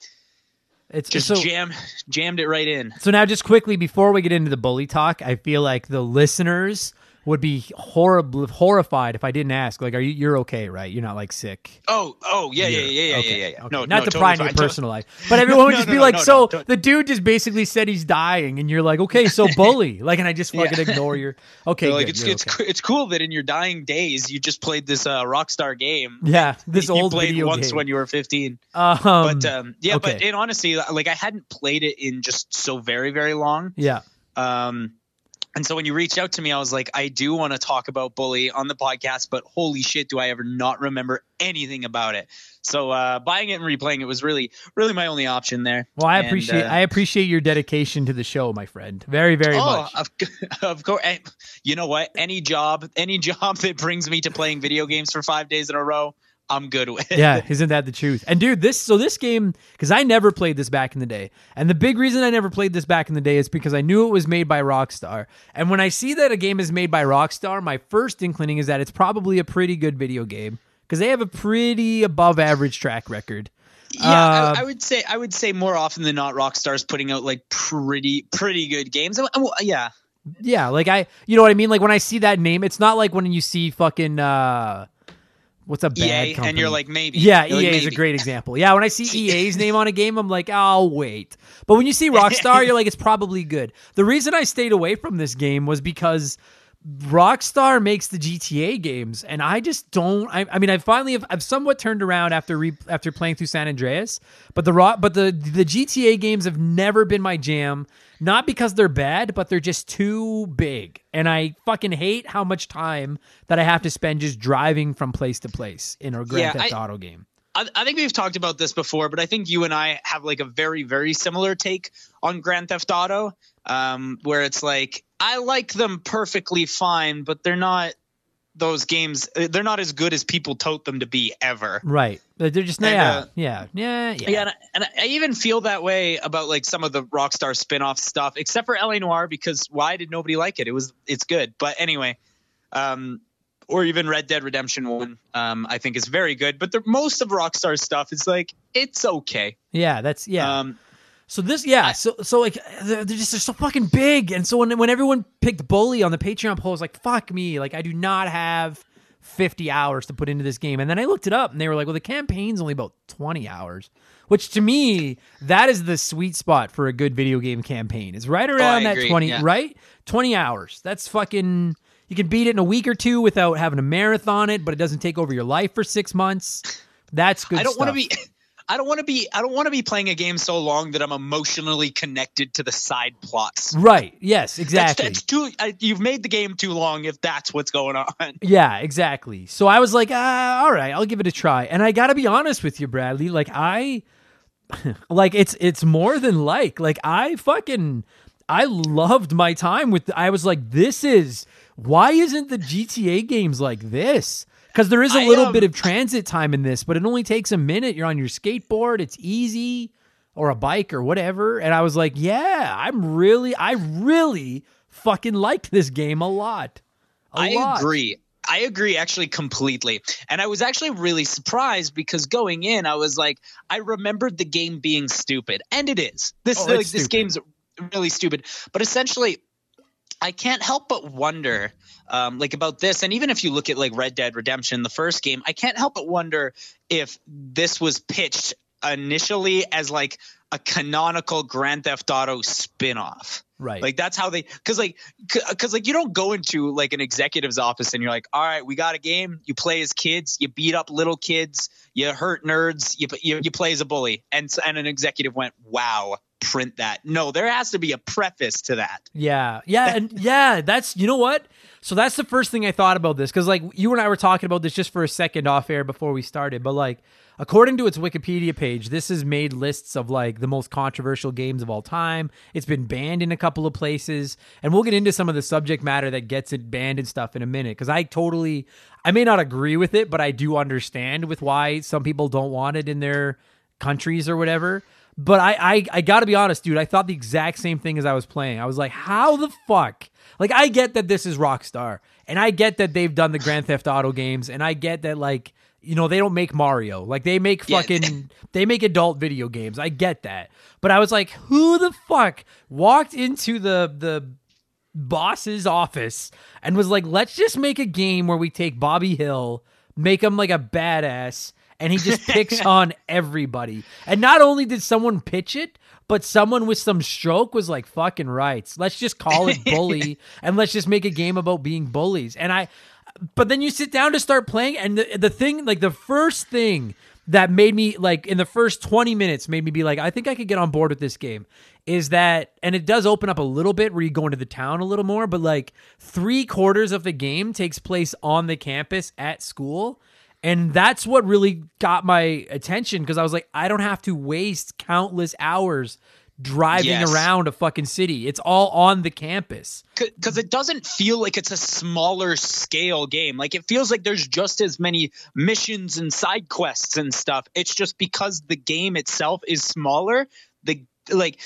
Speaker 1: It's
Speaker 2: just
Speaker 1: so,
Speaker 2: jam jammed it right in.
Speaker 1: So now, just quickly before we get into the bully talk, I feel like the listeners would be horrible horrified if I didn't ask. Like, are you you're okay, right? You're not like sick.
Speaker 2: Oh, oh, yeah, yeah, yeah, yeah,
Speaker 1: okay.
Speaker 2: yeah, yeah.
Speaker 1: Okay.
Speaker 2: No,
Speaker 1: not
Speaker 2: no,
Speaker 1: to pry into your personal life, but everyone would just
Speaker 2: no,
Speaker 1: be
Speaker 2: no,
Speaker 1: like,
Speaker 2: no,
Speaker 1: "So
Speaker 2: no,
Speaker 1: the dude just basically said he's dying," and you're like, "Okay, so bully." Like, and I just fucking
Speaker 2: Yeah.
Speaker 1: ignore your. Okay,
Speaker 2: like
Speaker 1: good,
Speaker 2: it's it's
Speaker 1: okay.
Speaker 2: it's cool that in your dying days you just played this uh, Rockstar game.
Speaker 1: yeah, this
Speaker 2: you
Speaker 1: old
Speaker 2: played
Speaker 1: video
Speaker 2: once
Speaker 1: game.
Speaker 2: when you were 15.
Speaker 1: um,
Speaker 2: But um, yeah, but in honesty, like I hadn't played it in just so very very long.
Speaker 1: yeah,
Speaker 2: Um, and so when you reached out to me, I was like, I do want to talk about Bully on the podcast, but holy shit, do I ever not remember anything about it? So uh, buying it and replaying it was really, really my only option there.
Speaker 1: well, I
Speaker 2: And,
Speaker 1: appreciate
Speaker 2: uh,
Speaker 1: I appreciate your dedication to the show, my friend. Very, very
Speaker 2: oh,
Speaker 1: much.
Speaker 2: of, of course. You know what? Any job, any job that brings me to playing video games for five days in a row, I'm good with.
Speaker 1: yeah, isn't that the truth? And dude, this so this game because I never played this back in the day, and the big reason I never played this back in the day is because I knew it was made by Rockstar. And when I see that a game is made by Rockstar, my first inclining is that it's probably a pretty good video game because they have a pretty above average track record.
Speaker 2: Yeah,
Speaker 1: Uh,
Speaker 2: I, I would say I would say more often than not, Rockstar's putting out like pretty pretty good games. And, well, yeah,
Speaker 1: Yeah, like I, you know what I mean. Like when I see that name, it's not like when you see fucking uh, what's a bad
Speaker 2: EA,
Speaker 1: company?
Speaker 2: and you're like maybe.
Speaker 1: Yeah,
Speaker 2: You're like,
Speaker 1: EA is a great example. Yeah, when I see EA's name on a game, I'm like, I'll wait. But when you see Rockstar, you're like, it's probably good. The reason I stayed away from this game was because Rockstar makes the GTA games, and I just don't. I, I mean, I finally have I've somewhat turned around after re, after playing through San Andreas, but the rock, but the the GTA games have never been my jam. Not because they're bad, but they're just too big, and I fucking hate how much time that I have to spend just driving from place to place in a Grand
Speaker 2: Yeah,
Speaker 1: Theft
Speaker 2: I-
Speaker 1: Auto game.
Speaker 2: I, I think we've talked about this before, but I think you and I have like a very, very similar take on Grand Theft Auto, um, where it's like I like them perfectly fine, but they're not those games. They're not as good as people tote them to be ever.
Speaker 1: Right. They're just
Speaker 2: And,
Speaker 1: yeah,
Speaker 2: uh,
Speaker 1: yeah, yeah, yeah.
Speaker 2: Yeah, and I, and I even feel that way about like some of the Rockstar spin-off stuff, except for LA Noire, because why did nobody like it? It was it's good, but anyway, um, or even Red Dead Redemption One, um, I think is very good. But the, most of Rockstar stuff is like it's okay.
Speaker 1: Yeah, that's yeah.
Speaker 2: Um,
Speaker 1: so this, yeah, so so like they're, they're just they're so fucking big, and so when when everyone picked Bully on the Patreon poll, I was like, fuck me, like I do not have 50 hours to put into this game. And then I looked it up and they were like, well, the campaign's only about 20 hours, which to me, that is the sweet spot for a good video game campaign. It's right oh, around that
Speaker 2: agree,
Speaker 1: 20,
Speaker 2: yeah.
Speaker 1: right? 20 hours. That's fucking, you can beat it in a week or two without having to marathon it, but it doesn't take over your life for six months. That's good
Speaker 2: I don't want to be. I don't want to be. I don't want to be playing a game so long that I'm emotionally connected to the side plots.
Speaker 1: Right. Yes, exactly.
Speaker 2: that's too. I, you've made the game too long if that's what's going on.
Speaker 1: Yeah, exactly. So I was like, ah, all right, I'll give it a try. And I got to be honest with you, Bradley. Like I, like it's it's more than like. Like I fucking, I loved my time with. I was like, this is why isn't the GTA games like this? Because there is a little bit of transit time in this, but it only takes a minute. You're on your skateboard. It's easy, or a bike or whatever. And I was like, yeah, I'm really, I really fucking liked this game a lot. A
Speaker 2: I
Speaker 1: lot.
Speaker 2: agree. I agree actually completely. And I was actually really surprised because going in, I was like, I remembered the game being stupid. And it is. This
Speaker 1: Oh,
Speaker 2: like this game's really stupid. But essentially, I can't help but wonder, um, like about this, and even if you look at like Red Dead Redemption, the first game, I can't help but wonder if this was pitched initially as like a canonical Grand Theft Auto spin-off.
Speaker 1: Right.
Speaker 2: Like that's how they, because like, because like you don't go into like an executive's office and you're like, all right, we got a game. You play as kids, you beat up little kids, you hurt nerds, you you, you play as a bully, and and an executive went, wow, print that. No, there has to be a preface to that.
Speaker 1: Yeah, yeah, and yeah, that's you know what. So that's the first thing I thought about this because like you and I were talking about this just for a second off air before we started, but like according to its Wikipedia page, this has made lists of like the most controversial games of all time. It's been banned in a couple of places, and we'll get into some of the subject matter that gets it banned and stuff in a minute because I totally, I may not agree with it, but I do understand with why some people don't want it in their countries or whatever. But I, I, I got to be honest, dude. I thought the exact same thing as I was playing. I was like, how the fuck? Like, I get that this is Rockstar, and I get that they've done the Grand Theft Auto games, and I get that like, you know, they don't make Mario. Like, they make
Speaker 2: Yeah.
Speaker 1: fucking, they make adult video games. I get that, but I was like, who the fuck walked into the the boss's office and was like, let's just make a game where we take Bobby Hill, make him like a badass, and he just picks on everybody. And not only did someone pitch it, but someone with some stroke was like, fucking rights. Let's just call it bully and let's just make a game about being bullies. And I, but then you sit down to start playing, and the, the thing, like the first thing that made me like in the first 20 minutes made me be like i think i could get on board with this game is that and it does open up a little bit where you go into the town a little more but like three quarters of the game takes place on the campus at school and that's what really got my attention because i was like i don't have to waste countless hours driving
Speaker 2: Yes.
Speaker 1: around a fucking city it's all on the campus
Speaker 2: because it doesn't feel like it's a smaller scale game. Like it feels like there's just as many missions and side quests and stuff. It's just because the game itself is smaller. The like.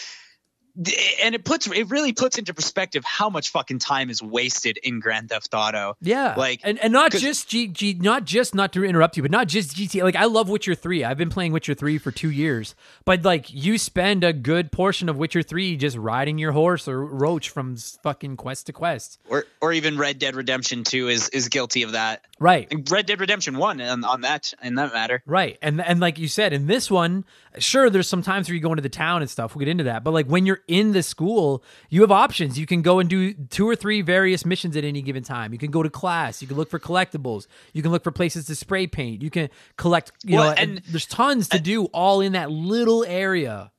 Speaker 2: And it puts it really puts into perspective how much fucking time is wasted in Grand Theft Auto.
Speaker 1: Yeah,
Speaker 2: Like,
Speaker 1: and and not just G, G, not just not to interrupt you, but not just GTA. Like I love Witcher three. I've been playing Witcher three for two years, but like you spend a good portion of Witcher three just riding your horse or roach from fucking quest to quest.
Speaker 2: Or or even Red Dead Redemption 2 is is guilty of that.
Speaker 1: Right,
Speaker 2: Red Dead Redemption 1 on, on that in that matter.
Speaker 1: Right. And and like you said, in this one, sure, there's some times where you go into the town and stuff. We'll get into that. But like when you're in the school, you have options. You can go and do two or three various missions at any given time. You can go to class. You can look for collectibles. You can look for places to spray paint. You can collect, you
Speaker 2: Well,
Speaker 1: know, and,
Speaker 2: and-
Speaker 1: there's tons to do all in that little area.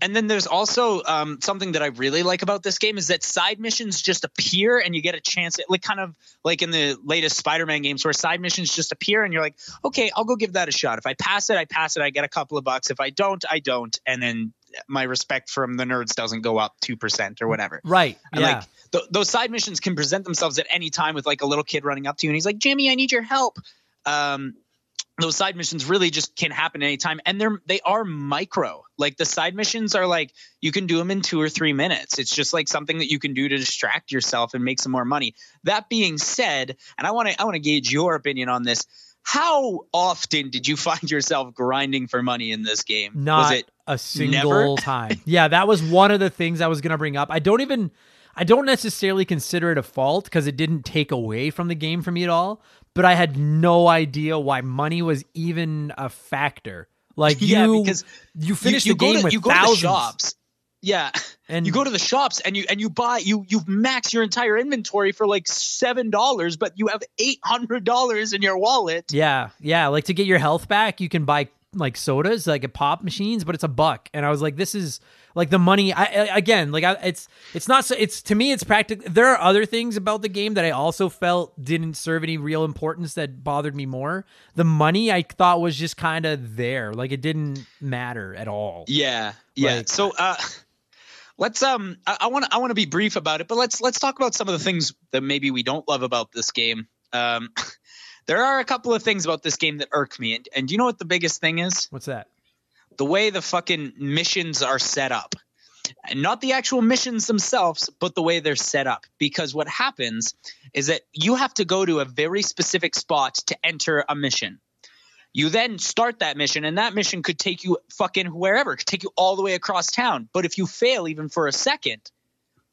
Speaker 2: And then there's also um, something that I really like about this game is that side missions just appear and you get a chance, like kind of like in the latest Spider-Man games where side missions just appear and you're like, okay, I'll go give that a shot. If I pass it, I pass it. I get a couple of bucks. If I don't, I don't. And then my respect from the nerds doesn't go up two percent or whatever.
Speaker 1: Right.
Speaker 2: And
Speaker 1: yeah.
Speaker 2: like th- those side missions can present themselves at any time with like a little kid running up to you and he's like, Jimmy, I need your help. Um, those side missions really just can happen anytime and they're they are micro like the side missions are like you can do them in two or three minutes it's just like something that you can do to distract yourself and make some more money that being said and i want to i want to gauge your opinion on this how often did you find yourself grinding for money in this game
Speaker 1: Not
Speaker 2: was it
Speaker 1: a single
Speaker 2: never?
Speaker 1: time. Yeah, that was one of the things I was gonna bring up. I don't even I don't necessarily consider it a fault because it didn't take away from the game for me at all. But I had no idea why money was even a factor. Like
Speaker 2: Yeah,
Speaker 1: you,
Speaker 2: because
Speaker 1: you finish
Speaker 2: you, you
Speaker 1: the game
Speaker 2: to,
Speaker 1: with
Speaker 2: you
Speaker 1: thousands.
Speaker 2: to shops. Yeah,
Speaker 1: And
Speaker 2: you go to the shops and you and you buy you you max your entire inventory for like seven dollars, but you have eight hundred dollars in your wallet.
Speaker 1: Yeah, yeah. Like to get your health back, you can buy like sodas, like at pop machines, but it's a buck. And I was like, this is like the money. I, I again, like I, it's it's not so. It's to me, it's practical. There are other things about the game that I also felt didn't serve any real importance that bothered me more. The money I thought was just kind of there, like it didn't matter at all.
Speaker 2: Yeah, yeah.
Speaker 1: Like-
Speaker 2: so uh, let's um, I want I want to be brief about it, but let's let's talk about some of the things that maybe we don't love about this game. Um, there are a couple of things about this game that irk me, and, and do you know what the biggest thing is?
Speaker 1: What's that?
Speaker 2: the way the fucking missions are set up. And not the actual missions themselves, but the way they're set up. Because what happens is that you have to go to a very specific spot to enter a mission. You then start that mission, and that mission could take you fucking wherever, it could take you all the way across town. But if you fail even for a second,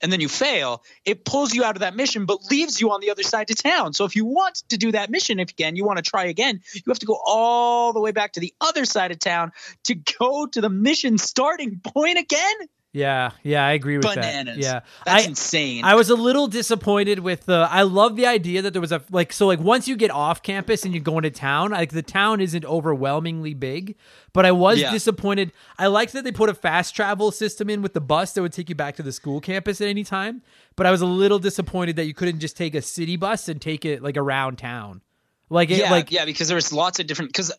Speaker 2: and then you fail, it pulls you out of that mission, but leaves you on the other side of town. So if you want to do that mission again, you want to try again, you have to go all the way back to the other side of town to go to the mission starting point again.
Speaker 1: Yeah, yeah, I agree with
Speaker 2: Bananas.
Speaker 1: that. Yeah,
Speaker 2: That's
Speaker 1: I,
Speaker 2: insane.
Speaker 1: I was a little disappointed with the. I love the idea that there was a like so like once you get off campus and you go into town, like the town isn't overwhelmingly big, but I was
Speaker 2: Yeah.
Speaker 1: disappointed. I liked that they put a fast travel system in with the bus that would take you back to the school campus at any time, but I was a little disappointed that you couldn't just take a city bus and take it like around town. Like it,
Speaker 2: yeah,
Speaker 1: like
Speaker 2: yeah, because there's lots of different because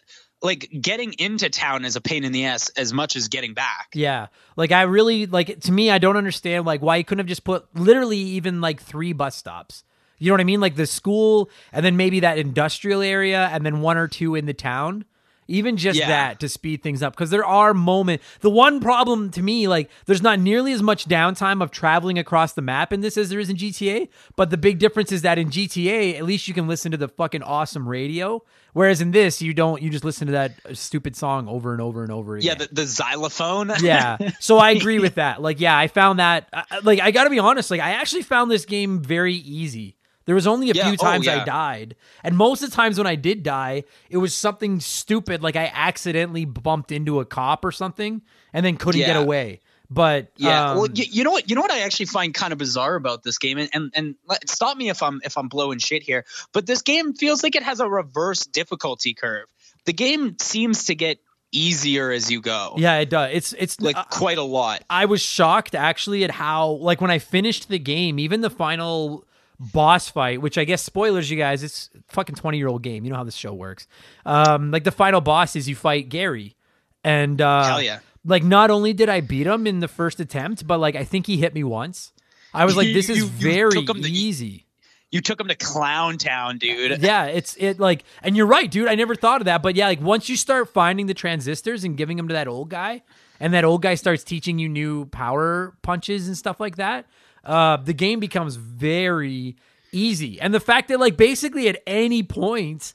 Speaker 2: like getting into town is a pain in the ass as much as getting back.
Speaker 1: Yeah. Like I really like to me I don't understand like why you couldn't have just put literally even like three bus stops. You know what I mean? Like the school and then maybe that industrial area and then one or two in the town. Even just
Speaker 2: Yeah.
Speaker 1: that to speed things up because there are moments. The one problem to me, like, there's not nearly as much downtime of traveling across the map in this as there is in GTA. But the big difference is that in GTA, at least you can listen to the fucking awesome radio, whereas in this, you don't. You just listen to that uh, stupid song over and over and over again.
Speaker 2: Yeah, the, the xylophone.
Speaker 1: Yeah. So I agree with that. Like, yeah, I found that. I- I- Like, I got to be honest. Like, I actually found this game very easy. There was only a
Speaker 2: Yeah,
Speaker 1: few
Speaker 2: oh,
Speaker 1: times I died, and most of the times when I did die, it was something stupid, like I accidentally bumped into a cop or something, and then couldn't get away. But
Speaker 2: Yeah,
Speaker 1: um,
Speaker 2: well, you, you know what? You know what I actually find kind of bizarre about this game, and, and and stop me if I'm if I'm blowing shit here, but this game feels like it has a reverse difficulty curve. The game seems to get easier as you go,
Speaker 1: yeah, it does. It's it's
Speaker 2: like
Speaker 1: uh,
Speaker 2: quite a lot.
Speaker 1: I was shocked actually at how like when I finished the game, even the final boss fight, which I guess spoilers you guys, it's a fucking 20 year old game. You know how this show works. Um like the final boss is you fight Gary. And uh
Speaker 2: Hell yeah.
Speaker 1: like not only did I beat him in the first attempt, but like I think he hit me once. I was like, this is
Speaker 2: you- you
Speaker 1: very
Speaker 2: to-
Speaker 1: easy.
Speaker 2: You took him to Clown Town, dude.
Speaker 1: Yeah, it's it like, and you're right, dude. I never thought of that, but yeah, like once you start finding the transistors and giving them to that old guy, and that old guy starts teaching you new power punches and stuff like that, uh, the game becomes very easy. And the fact that like basically at any point,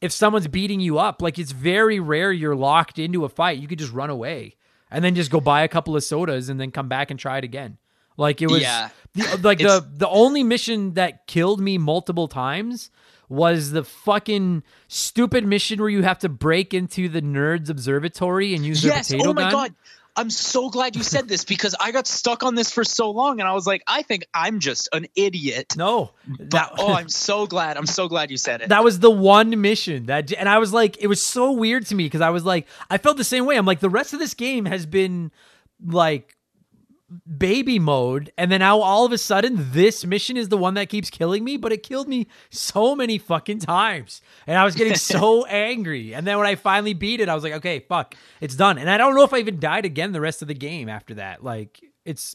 Speaker 1: if someone's beating you up, like it's very rare you're locked into a fight. You could just run away and then just go buy a couple of sodas and then come back and try it again. Like it was
Speaker 2: Yeah.
Speaker 1: the, like
Speaker 2: It's-
Speaker 1: the the only mission that killed me multiple times was the fucking stupid mission where you have to break into the nerds observatory and use
Speaker 2: Yes.
Speaker 1: their potato
Speaker 2: Oh my
Speaker 1: gun.
Speaker 2: god. I'm so glad you said this because I got stuck on this for so long, and I was like, I think I'm just an idiot.
Speaker 1: No, that,
Speaker 2: oh, I'm so glad. I'm so glad you said it.
Speaker 1: that was the one mission that, and I was like, it was so weird to me because I was like, I felt the same way. I'm like, the rest of this game has been like baby mode and then now all of a sudden this mission is the one that keeps killing me but it killed me so many fucking times. And i was getting so angry. And then when i finally beat it i was like okay fuck it's done. And i don't know if i even died again the rest of the game after that. Like it's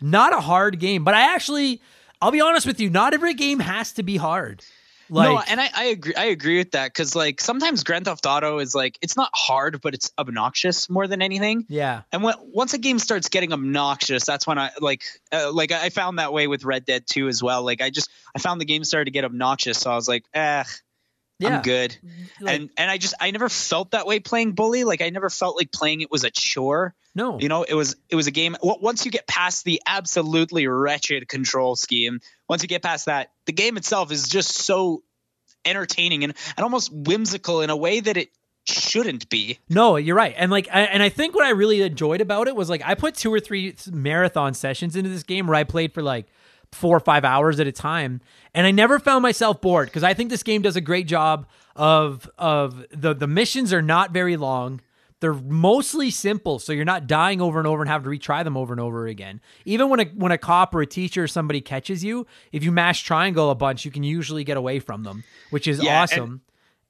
Speaker 1: not a hard game but i actually i'll be honest with you not every game has to be hard like
Speaker 2: no, and I, I agree. I agree with that because like sometimes Grand Theft Auto is like it's not hard, but it's obnoxious more than anything.
Speaker 1: yeah
Speaker 2: And when once a game starts getting obnoxious, that's when I like uh, like I found that way with Red Dead 2 as well. Like I just I found the game started to get obnoxious, so I was like, eh,
Speaker 1: yeah
Speaker 2: I'm good.
Speaker 1: Like-
Speaker 2: and and I just I never felt that way playing Bully. Like I never felt like playing it was a chore.
Speaker 1: No.
Speaker 2: You know, it was it was a game. Once you get past the absolutely wretched control scheme, once you get past that, the game itself is just so entertaining and, and almost whimsical in a way that it shouldn't be.
Speaker 1: No, you're right. And like, I, and I think what I really enjoyed about it was like I put two or three marathon sessions into this game where I played for like four or five hours at a time, and I never found myself bored because I think this game does a great job of of the the missions are not very long. They're mostly simple, so you're not dying over and over and having to retry them over and over again. Even when a when a cop or a teacher or somebody catches you, if you mash triangle a bunch, you can usually get away from them, which is
Speaker 2: Yeah, and-
Speaker 1: awesome.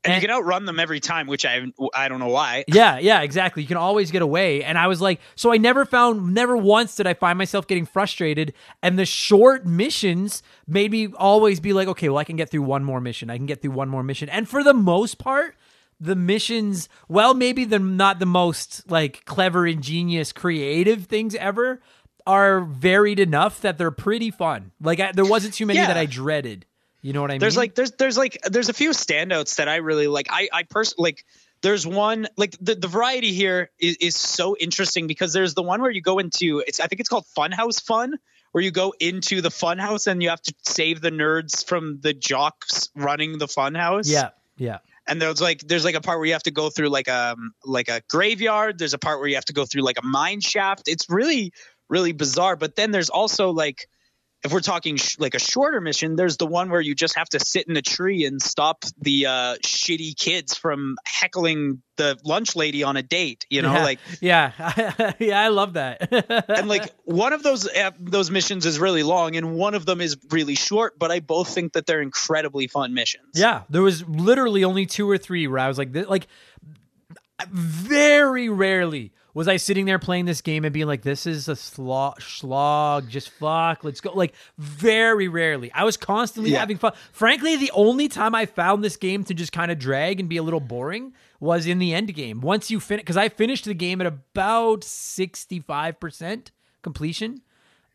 Speaker 2: And,
Speaker 1: And-
Speaker 2: you can outrun them every time, which I I don't know why.
Speaker 1: Yeah, yeah, exactly. You can always get away. And I was like, so I never found, never once did I find myself getting frustrated. And the short missions made me always be like, okay, well, I can get through one more mission. I can get through one more mission. And for the most part, the missions, well, maybe they're not the most like clever, ingenious, creative things ever, are varied enough that they're pretty fun. Like I, there wasn't too many
Speaker 2: Yeah.
Speaker 1: that I dreaded. You know what I mean?
Speaker 2: There's like there's there's like there's a few standouts that I really like. I I personally like there's one like the, the variety here is, is so interesting because there's the one where you go into it's I think it's called Funhouse Fun where you go into the funhouse and you have to save the nerds from the jocks running the funhouse.
Speaker 1: yeah, yeah.
Speaker 2: And there's like there's like a part where you have to go through like a like a graveyard. There's a part where you have to go through like a mine shaft. It's really really bizarre. But then there's also like if we're talking sh- like a shorter mission, there's the one where you just have to sit in a tree and stop the uh, shitty kids from heckling the lunch lady on a date. You know,
Speaker 1: yeah.
Speaker 2: like
Speaker 1: yeah, yeah. I love that.
Speaker 2: and like one of those uh, those missions is really long and one of them is really short. But I both think that they're incredibly fun missions.
Speaker 1: Yeah, there was literally only two or three where I was like, like, very rarely was I sitting there playing this game and being like, this is a slog, slog, just fuck, let's go. Like, very rarely. I was constantly
Speaker 2: Yeah.
Speaker 1: having fun. Frankly, the only time I found this game to just kind of drag and be a little boring was in the end game. Once you finish, because I finished the game at about 65% completion.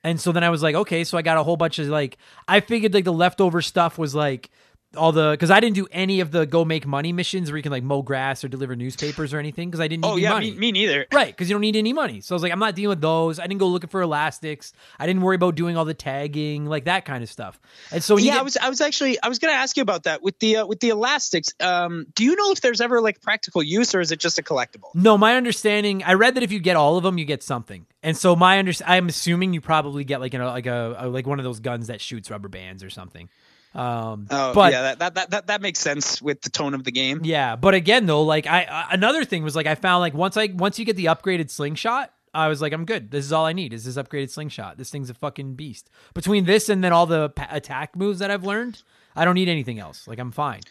Speaker 1: And so then I was like, okay, so I got a whole bunch of like, I figured like the leftover stuff was like all the, because I didn't do any of the go make money missions where you can like mow grass or deliver newspapers or anything because I didn't need
Speaker 2: Oh
Speaker 1: any
Speaker 2: yeah,
Speaker 1: money.
Speaker 2: me, me neither.
Speaker 1: Right, because you don't need any money. So I was like, I'm not dealing with those. I didn't go looking for elastics. I didn't worry about doing all the tagging, like that kind of stuff. And so
Speaker 2: yeah,
Speaker 1: get-
Speaker 2: I was I was actually I was going to ask you about that with the uh, with the elastics. Um, do you know if there's ever like practical use or is it just a collectible?
Speaker 1: No, my understanding. I read that if you get all of them, you get something. And so my under, I'm assuming you probably get like you know like a, a like one of those guns that shoots rubber bands or something. Um,
Speaker 2: Oh
Speaker 1: but
Speaker 2: yeah, that, that that that that makes sense with the tone of the game.
Speaker 1: yeah, but again though, like I uh, another thing was like I found like once I once you get the upgraded slingshot. I was like, I'm good. This is all I need. Is this upgraded slingshot? This thing's a fucking beast. Between this and then all the pa- attack moves that I've learned, I don't need anything else. Like I'm fine.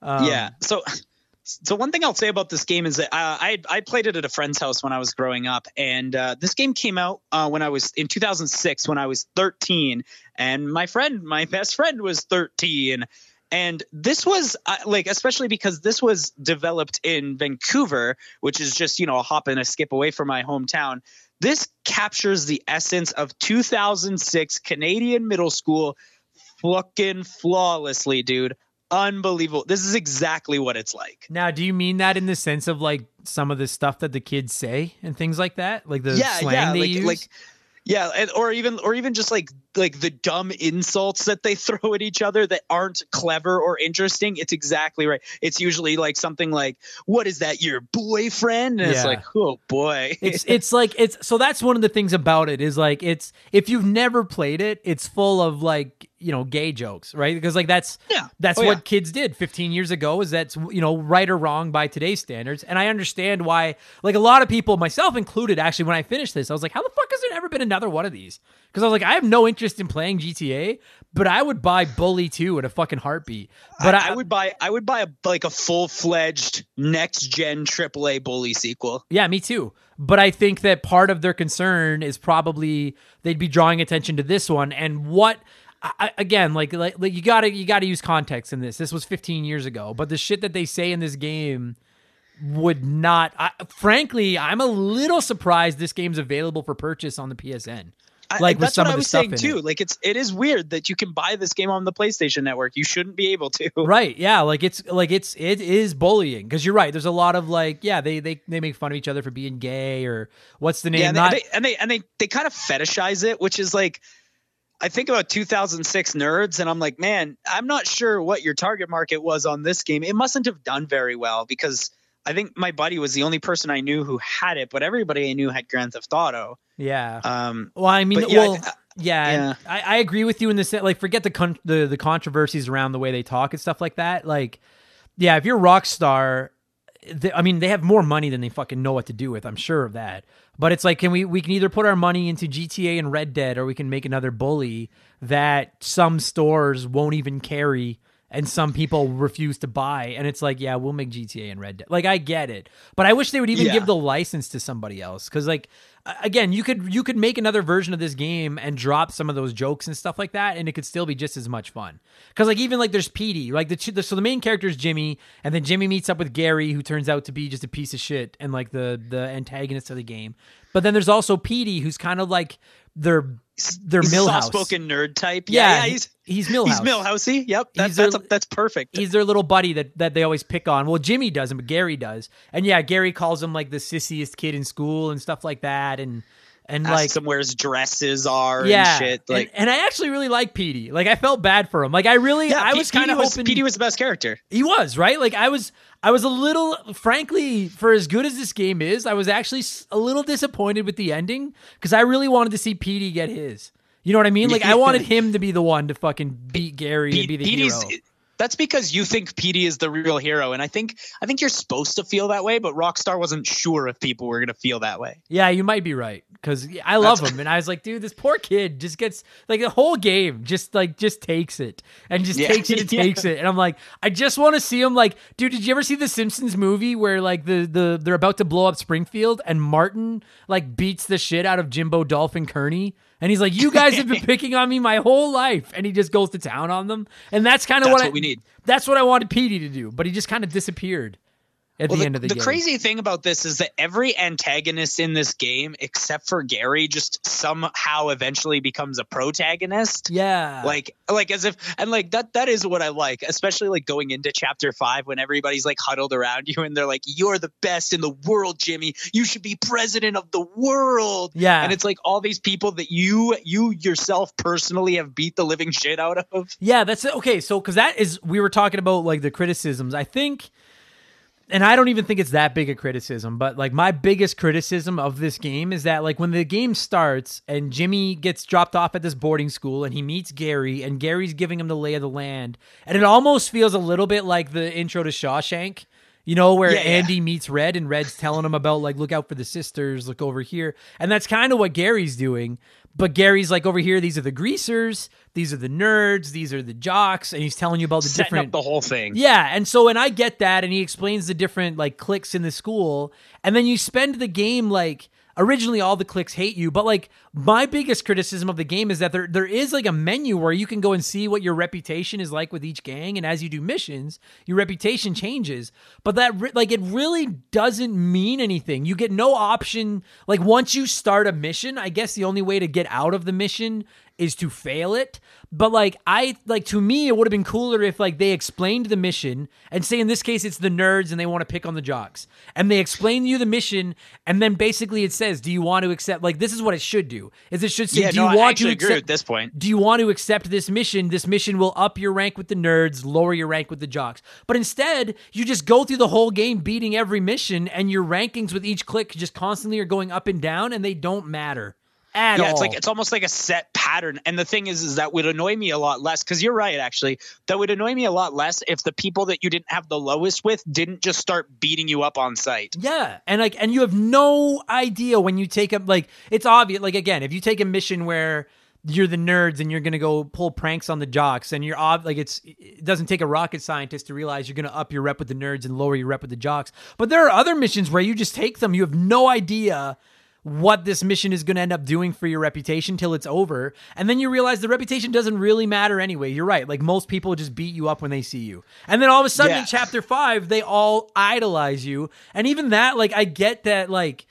Speaker 1: Um,
Speaker 2: yeah. So so one thing I'll say about this game is that uh, I I played it at a friend's house when I was growing up, and uh, this game came out uh, when I was in 2006 when I was 13, and my friend, my best friend, was 13. And this was uh, like, especially because this was developed in Vancouver, which is just, you know, a hop and a skip away from my hometown. This captures the essence of 2006 Canadian middle school fucking flawlessly, dude. Unbelievable. This is exactly what it's like.
Speaker 1: Now, do you mean that in the sense of like some of the stuff that the kids say and things like that, like the
Speaker 2: yeah,
Speaker 1: slang
Speaker 2: yeah,
Speaker 1: they
Speaker 2: like,
Speaker 1: use?
Speaker 2: like yeah, and, or even or even just like like the dumb insults that they throw at each other that aren't clever or interesting. It's exactly right. It's usually like something like, "What is that? Your boyfriend?" And it's like, "Oh boy."
Speaker 1: it's it's like it's so that's one of the things about it is like it's if you've never played it, it's full of like you know gay jokes, right? Because like that's
Speaker 2: Yeah.
Speaker 1: that's
Speaker 2: Oh,
Speaker 1: what
Speaker 2: yeah.
Speaker 1: kids did 15 years ago. Is that's you know right or wrong by today's standards, and I understand why. Like a lot of people, myself included, actually, when I finished this, I was like, how the fuck has there never been another one of these? Because I was like, I have no interest in playing GTA, but I would buy Bully 2 in a fucking heartbeat. But
Speaker 2: I, I would buy I would buy a like a full fledged next gen AAA bully sequel.
Speaker 1: Yeah, me too. But I think that part of their concern is probably they'd be drawing attention to this one and what. I, I- again, like, like, like you gotta you gotta use context in this. This was 15 years ago, but the shit that they say in this game would not. I, frankly, I'm a little surprised this game's available for purchase on the PSN.
Speaker 2: I-
Speaker 1: Like with
Speaker 2: that's
Speaker 1: some
Speaker 2: what
Speaker 1: of
Speaker 2: I
Speaker 1: the
Speaker 2: was
Speaker 1: stuff
Speaker 2: saying too.
Speaker 1: it.
Speaker 2: Like it's it is weird that you can buy this game on the PlayStation Network. You shouldn't be able to.
Speaker 1: Right. Yeah. Like it's like it's it is bullying because you're right. There's a lot of like yeah they they they make fun of each other for being gay or what's the name?
Speaker 2: Yeah, and,
Speaker 1: Not
Speaker 2: they, and they and they they kind of fetishize it, which is like I think about 2006 nerds, and I'm like, man, I'm not sure what your target market was on this game. It mustn't have done very well because I think my buddy was the only person I knew who had it, but everybody I knew had Grand Theft Auto.
Speaker 1: yeah.
Speaker 2: Um,
Speaker 1: Well, I mean,
Speaker 2: yeah,
Speaker 1: well,
Speaker 2: I-
Speaker 1: yeah,
Speaker 2: yeah.
Speaker 1: I, I agree with you in the sense. Like, forget the con- the the controversies around the way they talk and stuff like that. Like, yeah, if you're Rockstar, they, I mean, they have more money than they fucking know what to do with. I'm sure of that. But it's like, can we we can either put our money into GTA and Red Dead, or we can make another bully that some stores won't even carry. And some people refuse to buy, and it's like, yeah, we'll make GTA and Red Dead. Like, I get it, but I wish they would even
Speaker 2: Yeah.
Speaker 1: give the license to somebody else because like again you could you could make another version of this game and drop some of those jokes and stuff like that and it could still be just as much fun because like even like there's Petey like the, the so the main character is Jimmy and then Jimmy meets up with Gary who turns out to be just a piece of shit and like the the antagonist of the game but then there's also Petey who's kind of like their their Milhouse
Speaker 2: soft-spoken nerd type.
Speaker 1: yeah,
Speaker 2: Yeah, yeah, he's
Speaker 1: he's Milhouse
Speaker 2: he's Milhousey. Yep, that,
Speaker 1: He's their-
Speaker 2: that's that's perfect.
Speaker 1: He's their little buddy that, that they always pick on. Well, Jimmy doesn't, but Gary does. And yeah, Gary calls him like the sissiest kid in school and stuff like that. And and like
Speaker 2: him where his dresses are
Speaker 1: yeah,
Speaker 2: and shit. Like,
Speaker 1: and, and I actually really like Petey. Like I felt bad for him. Like I really,
Speaker 2: yeah,
Speaker 1: I was kind of hoping
Speaker 2: Petey was the best character.
Speaker 1: he was right. Like I was, I was a little, frankly, for as good as this game is, I was actually a little disappointed with the ending because I really wanted to see Petey get his. You know what I mean? Like I wanted him to be the one to fucking beat Gary and be the
Speaker 2: Petey's-
Speaker 1: hero.
Speaker 2: That's because you think Petey is the real hero, and I think I think you're supposed to feel that way, but Rockstar wasn't sure if people were gonna feel that way.
Speaker 1: Yeah, you might be right because I love
Speaker 2: That's-
Speaker 1: him, and I was like, dude, this poor kid just gets like the whole game just like just takes it and just
Speaker 2: Yeah.
Speaker 1: takes it and
Speaker 2: Yeah.
Speaker 1: takes it, and I'm like, I just want to see him like, dude, did you ever see the Simpsons movie where like the the they're about to blow up Springfield and Martin like beats the shit out of Jimbo Dolphin Kearney? And he's like, "You guys have been picking on me my whole life," and he just goes to town on them. And that's kind of
Speaker 2: That's
Speaker 1: what, I,
Speaker 2: we need.
Speaker 1: That's what I wanted Petey to do, but he just kind of disappeared at
Speaker 2: Well,
Speaker 1: the,
Speaker 2: the,
Speaker 1: end of the, game.
Speaker 2: the
Speaker 1: game.
Speaker 2: crazy thing about this is that every antagonist in this game, except for Gary, just somehow eventually becomes a protagonist.
Speaker 1: yeah,
Speaker 2: Like, like as if, and like that, that is what I like, especially like going into chapter five when everybody's like huddled around you and they're like, "You're the best in the world, Jimmy. You should be president of the world."
Speaker 1: Yeah.
Speaker 2: and it's like all these people that you, you yourself personally have beat the living shit out of.
Speaker 1: Yeah, that's. Okay, so because that is we were talking about like the criticisms. I think, and I don't even think it's that big a criticism, but like my biggest criticism of this game is that like when the game starts and Jimmy gets dropped off at this boarding school and he meets Gary and Gary's giving him the lay of the land, and it almost feels a little bit like the intro to Shawshank. You know, where
Speaker 2: Yeah, yeah.
Speaker 1: Andy meets Red and Red's telling him about like look out for the sisters, look over here. And that's kind of what Gary's doing. But Gary's like over here, these are the greasers, these are the nerds, these are the jocks, and he's telling you about the
Speaker 2: Setting
Speaker 1: different
Speaker 2: up the whole thing.
Speaker 1: yeah, and so and I get that, and he explains the different like cliques in the school, and then you spend the game like originally all the cliques hate you, but like my biggest criticism of the game is that there there is like a menu where you can go and see what your reputation is like with each gang, and as you do missions, your reputation changes. But that like it really doesn't mean anything. You get no option. Like once you start a mission, I guess the only way to get out of the mission is to fail it. But like I like to me it would have been cooler if like they explained the mission and say in this case it's the nerds and they want to pick on the jocks. And they explain to you the mission and then basically it says, Do you want to accept like this is what it should do. Is it should say,
Speaker 2: Yeah,
Speaker 1: Do
Speaker 2: no,
Speaker 1: you want to
Speaker 2: agree
Speaker 1: accept
Speaker 2: at this point.
Speaker 1: do you want to accept this mission? This mission will up your rank with the nerds, lower your rank with the jocks. But instead, you just go through the whole game beating every mission, and your rankings with each clique just constantly are going up and down, and they don't matter at
Speaker 2: yeah,
Speaker 1: all.
Speaker 2: it's like it's almost like a set pattern. And the thing is, is that would annoy me a lot less. Because you're right, actually, that would annoy me a lot less if the people that you didn't have the lowest with didn't just start beating you up on sight.
Speaker 1: Yeah, and like, and you have no idea when you take a like. It's obvious. Like again, if you take a mission where you're the nerds and you're gonna go pull pranks on the jocks, and you're ob- like, it's it doesn't take a rocket scientist to realize you're gonna up your rep with the nerds and lower your rep with the jocks. But there are other missions where you just take them. You have no idea what this mission is going to end up doing for your reputation till it's over. And then you realize the reputation doesn't really matter anyway. You're right like most people just beat you up when they see you. And then all of a sudden
Speaker 2: Yeah.
Speaker 1: in chapter 5 they all idolize you. And even that like i get that like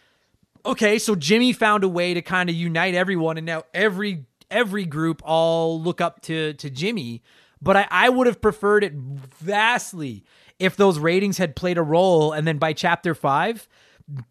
Speaker 1: okay, so Jimmy found a way to kind of unite everyone, and now every every group all look up to to Jimmy. But I, I would have preferred it vastly if those ratings had played a role, and then by chapter five,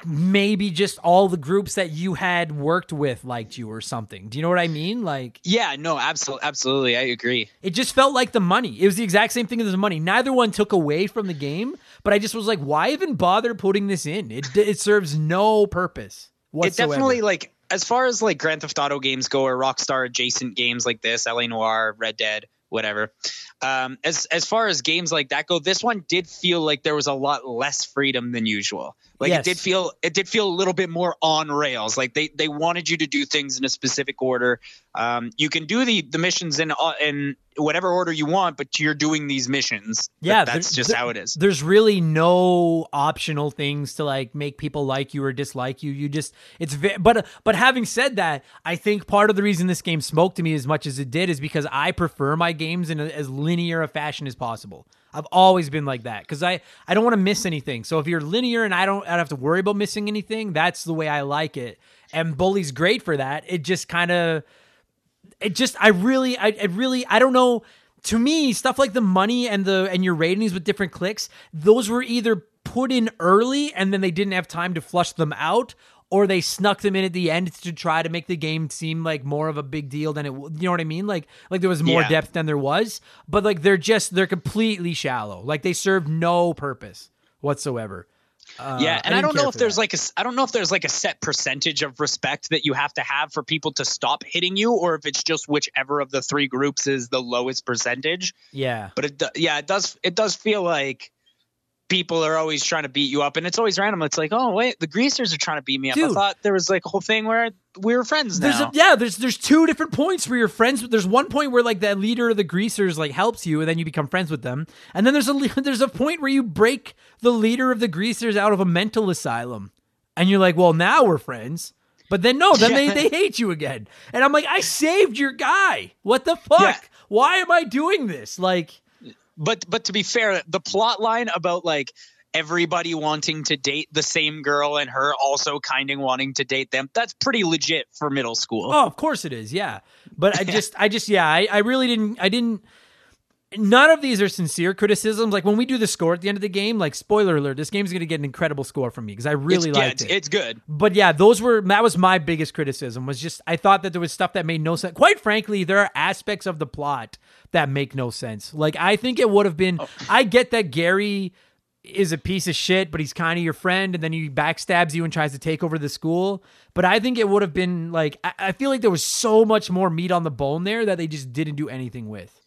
Speaker 1: maybe just all the groups that you had worked with liked you or something. Do you know what I mean? Like,
Speaker 2: yeah, no, absolutely, absolutely, I agree.
Speaker 1: It just felt like the money. It was the exact same thing as the money. Neither one took away from the game, but I just was like, why even bother putting this in? It it serves no purpose. Whatsoever.
Speaker 2: It definitely like as far as like Grand Theft Auto games go or Rockstar adjacent games like this, LA Noire, Red Dead, whatever. Um, as as far as games like that go, this one did feel like there was a lot less freedom than usual. Like yes. it did feel it did feel a little bit more on rails. Like they they wanted you to do things in a specific order. Um, you can do the the missions in uh, in whatever order you want, but you're doing these missions.
Speaker 1: Yeah,
Speaker 2: that's just how it is.
Speaker 1: There's really no optional things to like make people like you or dislike you. You just it's ve- but but having said that, I think part of the reason this game smoked to me as much as it did is because I prefer my games in a, as linear a fashion as possible. I've always been like that because I I don't want to miss anything. So if you're linear and I don't I don't have to worry about missing anything, that's the way I like it. And Bully's great for that. It just kind of it just I really I, I really I don't know. To me, stuff like the money and the and your ratings with different cliques, those were either put in early and then they didn't have time to flush them out or they snuck them in at the end to try to make the game seem like more of a big deal than it you know what I mean like like there was more yeah. depth than there was but like they're just they're completely shallow like they serve no purpose whatsoever
Speaker 2: uh, yeah, and I, I don't know if there's that. like a I don't know if there's like a set percentage of respect that you have to have for people to stop hitting you, or if it's just whichever of the three groups is the lowest percentage.
Speaker 1: Yeah,
Speaker 2: but it yeah it does it does feel like people are always trying to beat you up and it's always random. It's like oh wait the greasers are trying to beat me up. Dude, i thought there was like a whole thing where we were friends
Speaker 1: now.
Speaker 2: there's
Speaker 1: a, yeah there's there's two different points where you're friends there's one point where like the leader of the greasers like helps you and then you become friends with them. And then there's a there's a point where you break the leader of the greasers out of a mental asylum. And you're like well now we're friends. But then no then yeah. they, they hate you again. And i'm like i saved your guy. What the fuck? Yeah. why am i doing this? Like
Speaker 2: but but to be fair, the plot line about like everybody wanting to date the same girl and her also kind of wanting to date them that's pretty legit for middle school.
Speaker 1: Oh of course it is. Yeah. But i just i just yeah I, I really didn't i didn't none of these are sincere criticisms like when we do the score at the end of the game like spoiler alert this game's going to get an incredible score from me because i really
Speaker 2: it's,
Speaker 1: liked
Speaker 2: yeah, it's,
Speaker 1: it
Speaker 2: it's good
Speaker 1: but yeah those were that was my biggest criticism was just i thought that there was stuff that made no sense quite frankly there are aspects of the plot that make no sense. Like I think it would have been. Oh. I get that Gary is a piece of shit, but he's kind of your friend, and then he backstabs you and tries to take over the school. But I think it would have been like I, I feel like there was so much more meat on the bone there that they just didn't do anything with.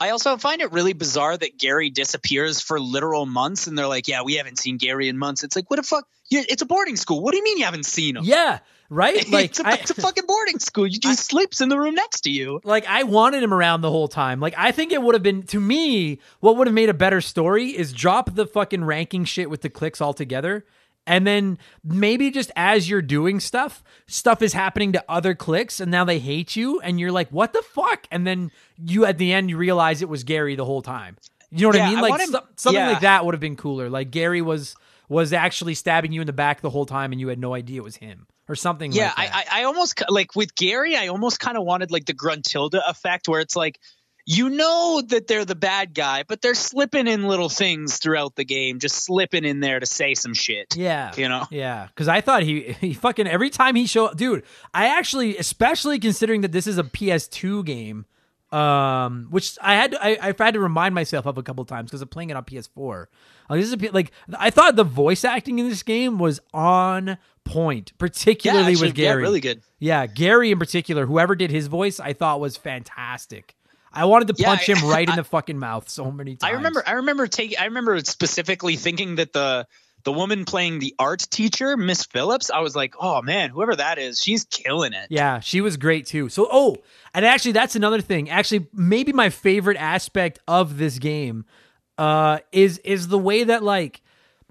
Speaker 2: I also find it really bizarre that Gary disappears for literal months, and they're like, "Yeah, we haven't seen Gary in months." It's like, what the fuck? It's a boarding school. What do you mean you haven't seen him?
Speaker 1: Yeah, right? Like
Speaker 2: it's, a, I, it's a fucking boarding school. He just sleeps in the room next to you.
Speaker 1: Like I wanted him around the whole time. Like I think it would have been to me what would have made a better story is drop the fucking ranking shit with the cliques altogether. And then maybe just as you're doing stuff, stuff is happening to other cliques and now they hate you and you're like, "What the fuck?" And then you at the end you realize it was Gary the whole time. You know what yeah, I mean? Like I him, something yeah. like that would have been cooler. Like Gary was was actually stabbing you in the back the whole time and you had no idea it was him or something
Speaker 2: yeah
Speaker 1: like
Speaker 2: I, I almost like with gary i almost kind of wanted like the gruntilda effect where it's like you know that they're the bad guy but they're slipping in little things throughout the game just slipping in there to say some shit
Speaker 1: yeah
Speaker 2: you know
Speaker 1: yeah because i thought he he fucking every time he showed dude i actually especially considering that this is a ps2 game um, which I had to, I I've had to remind myself of a couple times because I'm playing it on PS4. Like this is a, like I thought the voice acting in this game was on point, particularly yeah, actually, with Gary.
Speaker 2: Yeah, really good.
Speaker 1: Yeah, Gary in particular, whoever did his voice, I thought was fantastic. I wanted to punch yeah, I, him right I, in the fucking mouth so many times.
Speaker 2: I remember I remember taking I remember specifically thinking that the the woman playing the art teacher, Miss Phillips, I was like, oh man, whoever that is, she's killing it.
Speaker 1: Yeah, she was great too. So, oh, and actually, that's another thing. Actually, maybe my favorite aspect of this game uh, is is the way that like.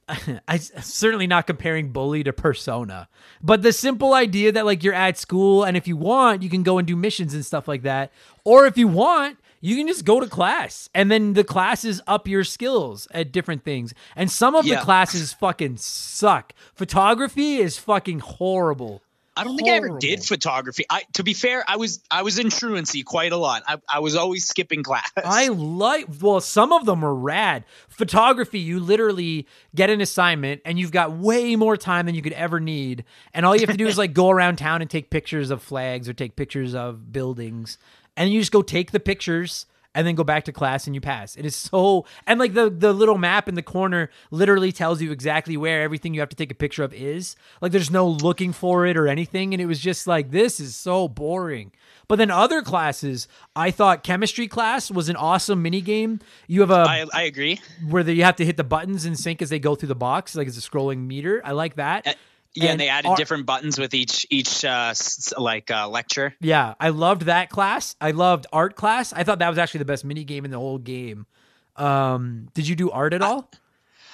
Speaker 1: I certainly not comparing bully to persona, but the simple idea that like you're at school and if you want, you can go and do missions and stuff like that. Or if you want, You can just go to class and then the classes up your skills at different things. And some of the classes fucking suck. Photography is fucking horrible.
Speaker 2: I don't think I ever did photography. I, to be fair, I was I was in truancy quite a lot. I, I was always skipping class.
Speaker 1: I like well, some of them are rad. Photography, you literally get an assignment and you've got way more time than you could ever need. And all you have to do is like go around town and take pictures of flags or take pictures of buildings. And you just go take the pictures and then go back to class and you pass. It is so and like the the little map in the corner literally tells you exactly where everything you have to take a picture of is. Like there's no looking for it or anything and it was just like this is so boring. But then other classes, I thought chemistry class was an awesome mini game. You have a
Speaker 2: I, I agree.
Speaker 1: where the, you have to hit the buttons in sync as they go through the box, like it's a scrolling meter. I like that.
Speaker 2: Uh, Yeah, and, they added different buttons with each each uh, like uh, lecture.
Speaker 1: Yeah, I loved that class. I loved art class. I thought that was actually the best mini game in the whole game. Um, did you do art at all?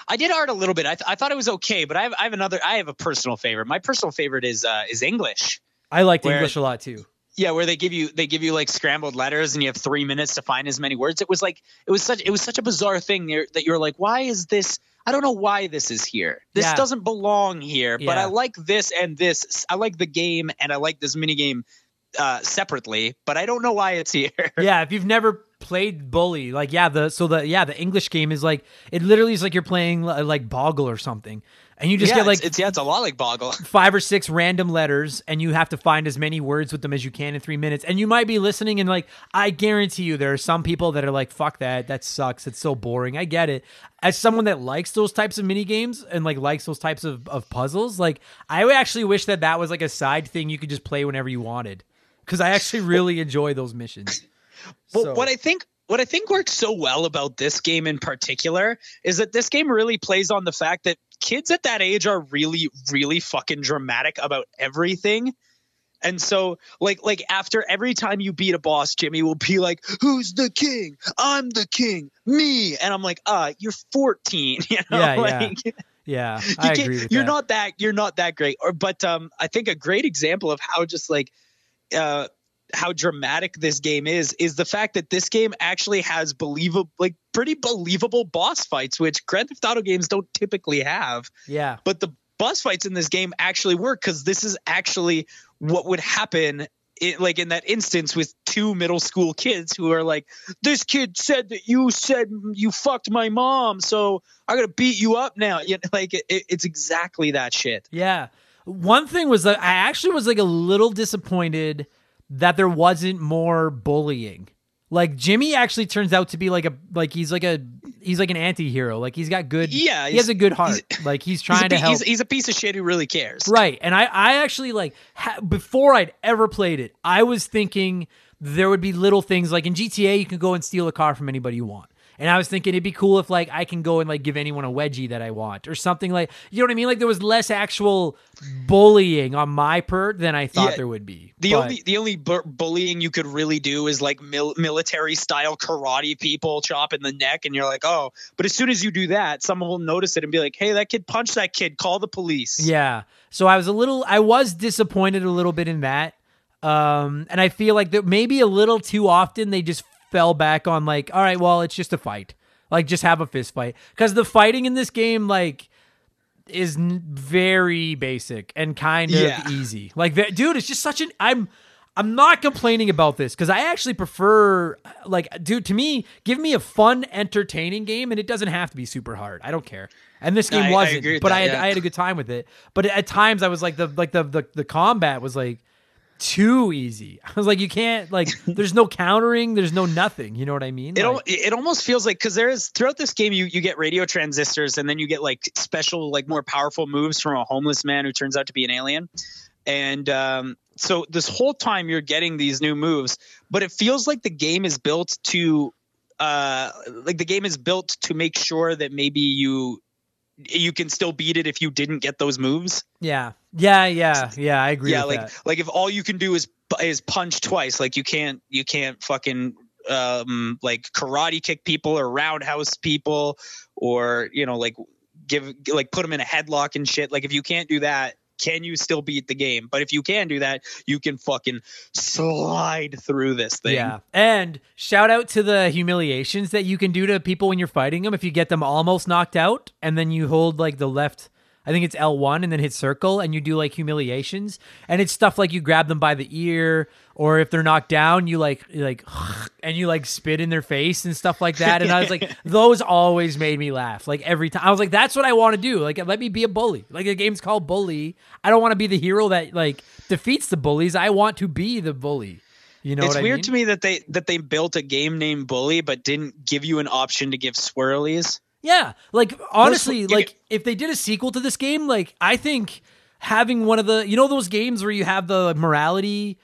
Speaker 2: I did art a little bit. I, th- I thought it was okay, but I have, I have another. I have a personal favorite. My personal favorite is uh, is English.
Speaker 1: I liked
Speaker 2: where-
Speaker 1: English a lot too.
Speaker 2: Yeah, where they give you they give you like scrambled letters and you have three minutes to find as many words. It was like it was such it was such a bizarre thing there that you're like, why is this? I don't know why this is here. This
Speaker 1: Yeah.
Speaker 2: doesn't belong here. But
Speaker 1: Yeah.
Speaker 2: I like this and this. I like the game and I like this mini game uh, separately. But I don't know why it's here.
Speaker 1: yeah, if you've never played Bully, like yeah, the so the yeah the English game is like it literally is like you're playing like Boggle or something, and you just
Speaker 2: yeah,
Speaker 1: get like
Speaker 2: it's, it's yeah, it's a lot like Boggle.
Speaker 1: five or six random letters and you have to find as many words with them as you can in three minutes. And you might be listening and like, I guarantee you there are some people that are like, fuck that. That sucks. It's so boring. I get it. As someone that likes those types of mini games and like likes those types of, of puzzles, like I actually wish that that was like a side thing you could just play whenever you wanted. Cause I actually really enjoy those missions.
Speaker 2: Well,
Speaker 1: So-
Speaker 2: what I think what I think works so well about this game in particular is that this game really plays on the fact that kids at that age are really really fucking dramatic about everything. And so like like after every time you beat a boss, Jimmy will be like, "Who's the king? I'm the king. Me." And I'm like, "Uh, you're 14." You know,
Speaker 1: Yeah, yeah.
Speaker 2: like
Speaker 1: Yeah,
Speaker 2: you
Speaker 1: I
Speaker 2: can't-
Speaker 1: agree with
Speaker 2: you're
Speaker 1: that.
Speaker 2: not that you're not that great or but um i think a great example of how just like uh how dramatic this game is is the fact that this game actually has believable like pretty believable boss fights which grand theft auto games don't typically have
Speaker 1: yeah.
Speaker 2: but the boss fights in this game actually work because this is actually what would happen like in that instance with two middle school kids who are like this kid said that you said you fucked my mom so i'm gonna beat you up now you know, like it- it's exactly that shit
Speaker 1: Yeah. One thing was that I actually was like a little disappointed that there wasn't more bullying. Like Jimmy actually turns out to be like a like he's like a he's like an anti-hero. Like he's got good
Speaker 2: Yeah,
Speaker 1: he has a good heart. like he's
Speaker 2: he's a,
Speaker 1: trying to
Speaker 2: pi-
Speaker 1: help.
Speaker 2: he's, he's a piece of shit who really cares
Speaker 1: Right. And I, I actually like ha- before I'd ever played it, I was thinking there would be little things like in GTA, you can go and steal a car from anybody you want. And I was thinking it'd be cool if like I can go and like give anyone a wedgie that I want or something like you know what I mean? Like there was less actual bullying on my part than I thought
Speaker 2: Yeah.
Speaker 1: there would be.
Speaker 2: The
Speaker 1: But-
Speaker 2: only the only bu- bullying you could really do is like mil- military style karate people chop in the neck, and you're like, oh. But as soon as you do that, someone will notice it and be like, hey, that kid punched that kid. Call the police.
Speaker 1: Yeah. So I was a little I was disappointed a little bit in that. Um and I feel like that maybe a little too often they just fell back on like all right, well, it's just a fight. Like just have a fist fight cuz the fighting in this game like is n- very basic and kind of
Speaker 2: Yeah.
Speaker 1: easy. Like dude, it's just such an I'm I'm not complaining about this because I actually prefer, like, dude, to me, give me a fun, entertaining game, and it doesn't have to be super hard. I don't care. And this game
Speaker 2: I- I
Speaker 1: wasn't,
Speaker 2: with
Speaker 1: but
Speaker 2: that,
Speaker 1: I had
Speaker 2: yeah.
Speaker 1: I had a good time with it. But at times, I was like the like the the, the combat was like too easy. I was like, you can't like. There's no countering. There's no nothing. You know what I mean?
Speaker 2: It,
Speaker 1: Like,
Speaker 2: it almost feels like because there is throughout this game you you get radio transistors and then you get like special like more powerful moves from a homeless man who turns out to be an alien and um, so this whole time you're getting these new moves but it feels like the game is built to uh like the game is built to make sure that maybe you you can still beat it if you didn't get those moves
Speaker 1: yeah, yeah, yeah, yeah. I agree.
Speaker 2: yeah
Speaker 1: with
Speaker 2: like
Speaker 1: that.
Speaker 2: like if all you can do is is punch twice like you can't you can't fucking um like karate kick people or roundhouse people or you know like give like put them in a headlock and shit like if you can't do that can you still beat the game? But if you can do that, you can fucking slide through this thing.
Speaker 1: Yeah. And shout out to the humiliations that you can do to people when you're fighting them. If you get them almost knocked out and then you hold like the left, I think it's L1 and then hit circle and you do like humiliations. And it's stuff like you grab them by the ear or if they're knocked down, you like, you like, and you like spit in their face and stuff like that. And I was like, those always made me laugh. Like every time I was like, that's what I want to do. Like, let me be a bully. Like the game's called Bully. I don't want to be the hero that like defeats the bullies. I want to be the bully. You know
Speaker 2: it's weird
Speaker 1: I mean?
Speaker 2: to me that they that they built a game named Bully but didn't give you an option to give swirlies.
Speaker 1: Yeah, like honestly, like if they did a sequel to this game, like I think having one of the you know those games where you have the morality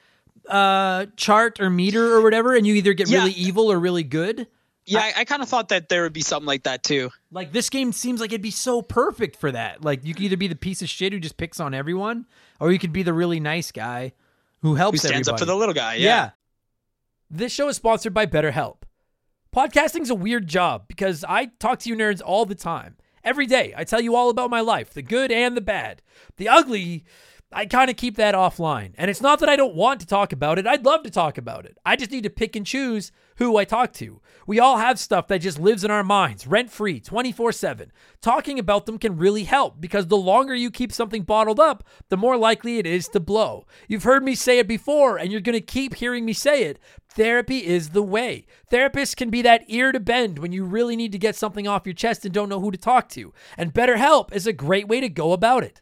Speaker 1: uh chart or meter or whatever, and you either get
Speaker 2: Yeah.
Speaker 1: really evil or really good.
Speaker 2: Yeah, I, I kind of thought that there would be something like that too.
Speaker 1: Like this game seems like it'd be so perfect for that. Like you could either be the piece of shit who just picks on everyone, or you could be the really nice guy who helps
Speaker 2: Who stands up for the little guy?
Speaker 1: Yeah.
Speaker 2: Yeah.
Speaker 1: This show is sponsored by BetterHelp. Podcasting's a weird job because I talk to you nerds all the time. Every day, I tell you all about my life, the good and the bad. The ugly, I kind of keep that offline. And it's not that I don't want to talk about it. I'd love to talk about it. I just need to pick and choose who I talk to. We all have stuff that just lives in our minds, rent free, 24 7. Talking about them can really help because the longer you keep something bottled up, the more likely it is to blow. You've heard me say it before, and you're going to keep hearing me say it. Therapy is the way. Therapists can be that ear to bend when you really need to get something off your chest and don't know who to talk to. And BetterHelp is a great way to go about it.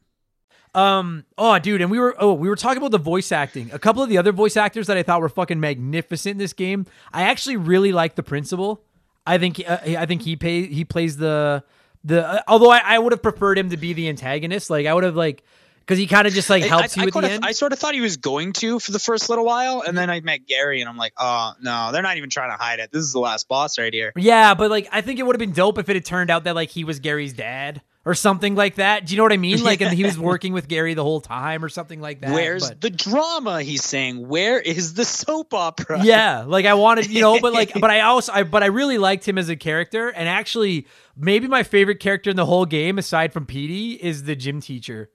Speaker 1: Um. Oh, dude, and we were oh we were talking about the voice acting. A couple of the other voice actors that I thought were fucking magnificent in this game. I actually really like the principal. I think uh, I think he pay he plays the the. Uh, although I, I would have preferred him to be the antagonist. Like I would have like because he kind of just like helps
Speaker 2: I,
Speaker 1: you
Speaker 2: I
Speaker 1: at the end.
Speaker 2: I sort of thought he was going to for the first little while, and then I met Gary, and I'm like, oh no, they're not even trying to hide it. This is the last boss right here.
Speaker 1: yeah, but like I think it would have been dope if it had turned out that like he was Gary's dad or something like that. Do you know what I mean? Like and he was working with Gary the whole time or something like that.
Speaker 2: Where's
Speaker 1: but-
Speaker 2: the drama? He's saying. Where is the soap opera?
Speaker 1: yeah like i wanted you know but like but i also i but i really liked him as a character and actually maybe my favorite character in the whole game aside from Petey is the gym teacher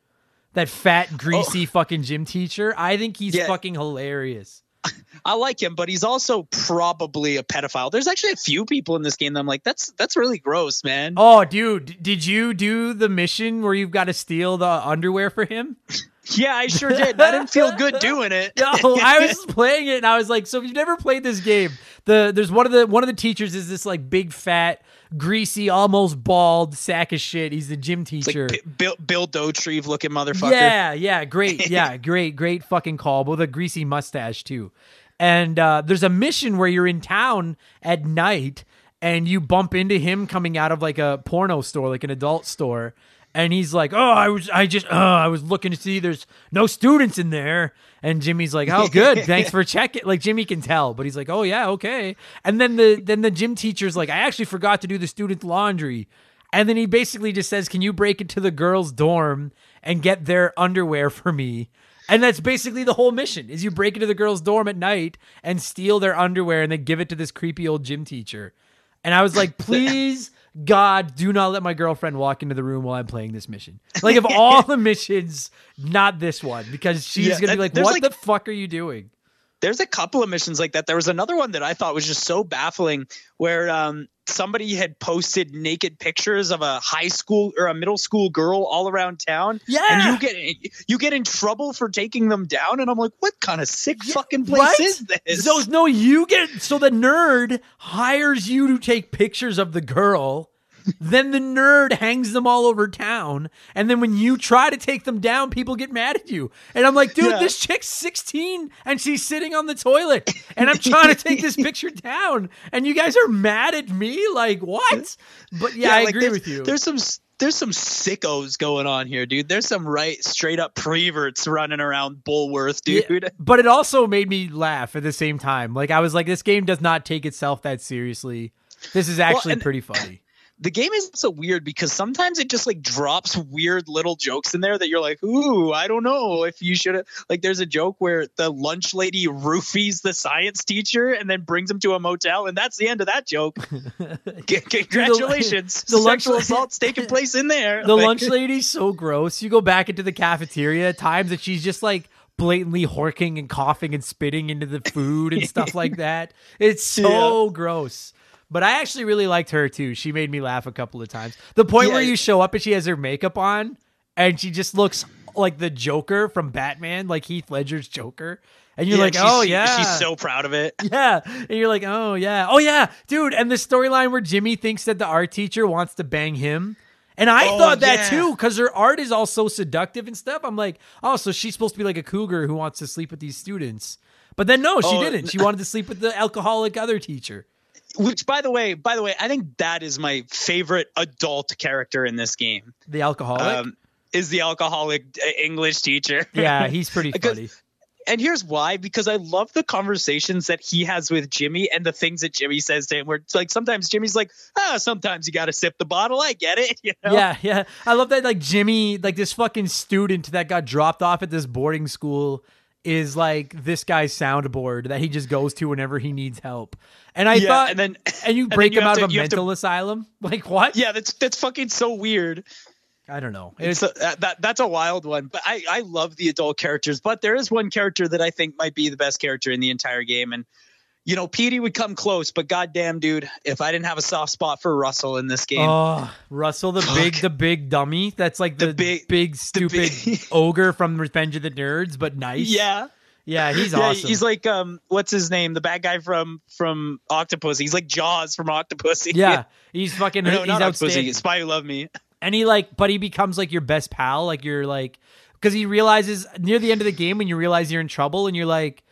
Speaker 1: that fat oh. greasy fucking gym teacher i think he's
Speaker 2: Yeah.
Speaker 1: fucking hilarious
Speaker 2: I like him, but he's also probably a pedophile. There's actually a few people in this game that I'm like, that's that's really gross, man.
Speaker 1: oh dude did you do the mission where you've got to steal the underwear for him
Speaker 2: Yeah, I sure did. I didn't feel good doing it.
Speaker 1: No, I was playing it and I was like, so if you've never played this game, the there's one of the one of the teachers is this like big fat, greasy, almost bald sack of shit. He's the gym teacher.
Speaker 2: like Bi- Bill, Bill looking motherfucker.
Speaker 1: Yeah, yeah, great. Yeah, great, great fucking call with a greasy mustache too. And uh, there's a mission where you're in town at night and you bump into him coming out of like a porno store, like an adult store. And he's like, "Oh, I was, I just, oh, I was looking to see there's no students in there." And Jimmy's like, "Oh, good, thanks for checking." Like Jimmy can tell, but he's like, "Oh yeah, okay." And then the then the gym teacher's like, "I actually forgot to do the student laundry." And then he basically just says, "Can you break into the girls' dorm and get their underwear for me?" And that's basically the whole mission: is you break into the girls' dorm at night and steal their underwear and then give it to this creepy old gym teacher. And I was like, "Please, God, do not let my girlfriend walk into the room while I'm playing this mission." Like of all the missions, not this one because she's
Speaker 2: Yeah,
Speaker 1: gonna be like, "What
Speaker 2: like-
Speaker 1: the fuck are you doing?"
Speaker 2: There's a couple of missions like that. There was another one that I thought was just so baffling where um, somebody had posted naked pictures of a high school or a middle school girl all around town.
Speaker 1: Yeah.
Speaker 2: And you get you get in trouble for taking them down. And I'm like, what kind of sick fucking place
Speaker 1: right?
Speaker 2: is this?
Speaker 1: So no, you get so the nerd hires you to take pictures of the girl, then the nerd hangs them all over town. And then when you try to take them down, people get mad at you. And I'm like, dude,
Speaker 2: Yeah.
Speaker 1: this chick's 16 and she's sitting on the toilet. And I'm trying to take this picture down. And you guys are mad at me? Like, what? But yeah, I
Speaker 2: like,
Speaker 1: agree with you.
Speaker 2: There's some there's some sickos going on here, dude. There's some right straight up preverts running around Bullworth,
Speaker 1: Yeah,
Speaker 2: dude.
Speaker 1: but it also made me laugh at the same time. Like I was like, this game does not take itself that seriously. This is actually
Speaker 2: and-
Speaker 1: pretty funny.
Speaker 2: The game is so weird because sometimes it just like drops weird little jokes in there that you're like, ooh, I don't know if you should have. Like, there's a joke where the lunch lady roofies the science teacher and then brings him to a motel, and that's the end of that joke. C- Congratulations,
Speaker 1: the lunch
Speaker 2: sexual
Speaker 1: la-
Speaker 2: assault's taking place in there.
Speaker 1: The
Speaker 2: Like-
Speaker 1: lunch lady's so gross. You go back into the cafeteria at times and she's just like blatantly horking and coughing and spitting into the food and stuff like that. It's so gross. But I actually really liked her too. She made me laugh a couple of times. The point where you show up and she has her makeup on and she just looks like the Joker from Batman, like Heath Ledger's Joker. And you're
Speaker 2: Yeah,
Speaker 1: like, oh yeah,
Speaker 2: she's so proud of it.
Speaker 1: yeah. And you're like, oh yeah, oh yeah, dude. And the storyline where Jimmy thinks that the art teacher wants to bang him. And I
Speaker 2: Oh,
Speaker 1: thought that
Speaker 2: yeah.
Speaker 1: too, because her art is all so seductive and stuff. I'm like, oh, so she's supposed to be like a cougar who wants to sleep with these students. But then no, she
Speaker 2: Oh,
Speaker 1: didn't. She wanted to sleep with the alcoholic other teacher.
Speaker 2: Which, by the way, by the way, I think that is my favorite adult character in this game.
Speaker 1: The alcoholic.
Speaker 2: Um, is the alcoholic uh, English teacher?
Speaker 1: yeah, he's pretty funny.
Speaker 2: and here's why: because I love the conversations that he has with Jimmy and the things that Jimmy says to him. Where like sometimes Jimmy's like, "Ah, sometimes you got to sip the bottle." I get it. You know?
Speaker 1: Yeah, yeah. I love that like Jimmy, like this fucking student that got dropped off at this boarding school is like this guy's soundboard that he just goes to whenever he needs help. And I
Speaker 2: Yeah,
Speaker 1: thought
Speaker 2: and then
Speaker 1: and you break
Speaker 2: you
Speaker 1: him out
Speaker 2: to-
Speaker 1: of a
Speaker 2: have to-
Speaker 1: mental asylum? Like what?
Speaker 2: yeah, that's that's fucking so weird.
Speaker 1: I don't know.
Speaker 2: It's
Speaker 1: It's,
Speaker 2: a, that, that that's a wild one, but I I love the adult characters. But there is one character that I think might be the best character in the entire game, and you know, Petey would come close, but goddamn, dude, if I didn't have a soft spot for Russell in this game,
Speaker 1: oh, Russell the big the big dummy. That's like the,
Speaker 2: The
Speaker 1: big,
Speaker 2: big-
Speaker 1: stupid
Speaker 2: big-
Speaker 1: ogre from Revenge of the Nerds, but nice.
Speaker 2: yeah,
Speaker 1: Yeah, he's
Speaker 2: yeah,
Speaker 1: awesome.
Speaker 2: he's like um, what's his name? The bad guy from from Octopus. He's like Jaws from Octopus.
Speaker 1: yeah, he's fucking
Speaker 2: no,
Speaker 1: he's
Speaker 2: not Octopus.
Speaker 1: outstanding.
Speaker 2: Spy Who Loved Me.
Speaker 1: and he like but he becomes like your best pal like you're like because he realizes near the end of the game when you realize you're in trouble and you're like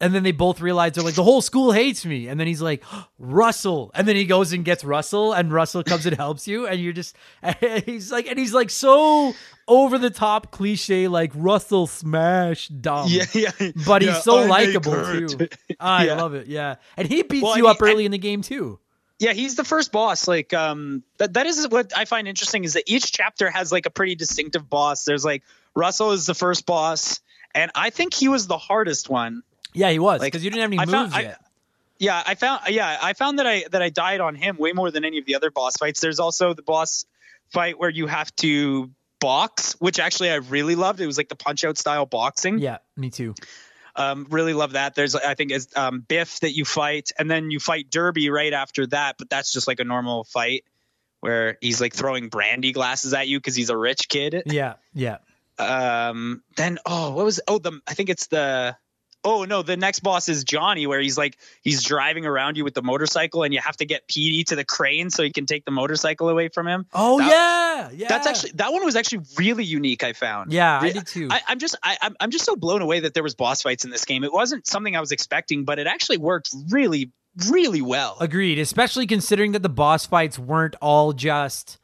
Speaker 1: and then they both realize they're like the whole school hates me and then he's like russell and then he goes and gets russell and russell comes and helps you and you're just he's like and he's like so over the top cliche like russell smash dumb
Speaker 2: Yeah, yeah.
Speaker 1: but he's
Speaker 2: Yeah,
Speaker 1: so likable too i
Speaker 2: Yeah.
Speaker 1: love it yeah and he beats
Speaker 2: Well, I
Speaker 1: you
Speaker 2: mean,
Speaker 1: up early
Speaker 2: and-
Speaker 1: in the game too
Speaker 2: Yeah, he's the first boss. Like, um, that that is what I find interesting is that each chapter has like a pretty distinctive boss. There's like Russell is the first boss, and I think he was the hardest one.
Speaker 1: Yeah he was
Speaker 2: Like,
Speaker 1: because you didn't have any
Speaker 2: I
Speaker 1: moves
Speaker 2: found- I- Yeah, I found. Yeah, I found that I that I died on him way more than any of the other boss fights. There's also the boss fight where you have to box, which actually I really loved. It was like the punch out style boxing.
Speaker 1: yeah me too
Speaker 2: Um, really love that. There's I think it's um, Bif that you fight, and then you fight Derby right after that. But that's just like a normal fight where he's like throwing brandy glasses at you because he's a rich kid.
Speaker 1: yeah yeah
Speaker 2: Um, then oh, what was oh the I think it's the oh no the next boss is Johnny where he's like he's driving around you with the motorcycle and you have to get Petey to the crane so he can take the motorcycle away from him.
Speaker 1: Oh
Speaker 2: That-
Speaker 1: yeah, yeah.
Speaker 2: That's actually that one was actually really unique. I found.
Speaker 1: yeah, I did too.
Speaker 2: I, I'm just I, I'm I'm just so blown away that there was boss fights in this game. It wasn't something I was expecting, but it actually worked really really well.
Speaker 1: Agreed, especially considering that the boss fights weren't all just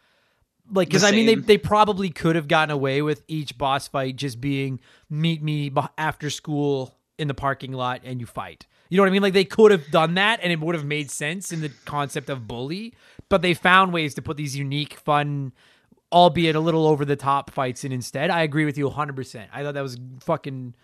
Speaker 1: like because I mean they they probably could have gotten away with each boss fight just being meet me after school in the parking lot and you fight. You know what I mean? Like they could have done that and it would have made sense in the concept of bully, but they found ways to put these unique, fun, albeit a little over the top fights in instead. I agree with you 100%. I thought that was fucking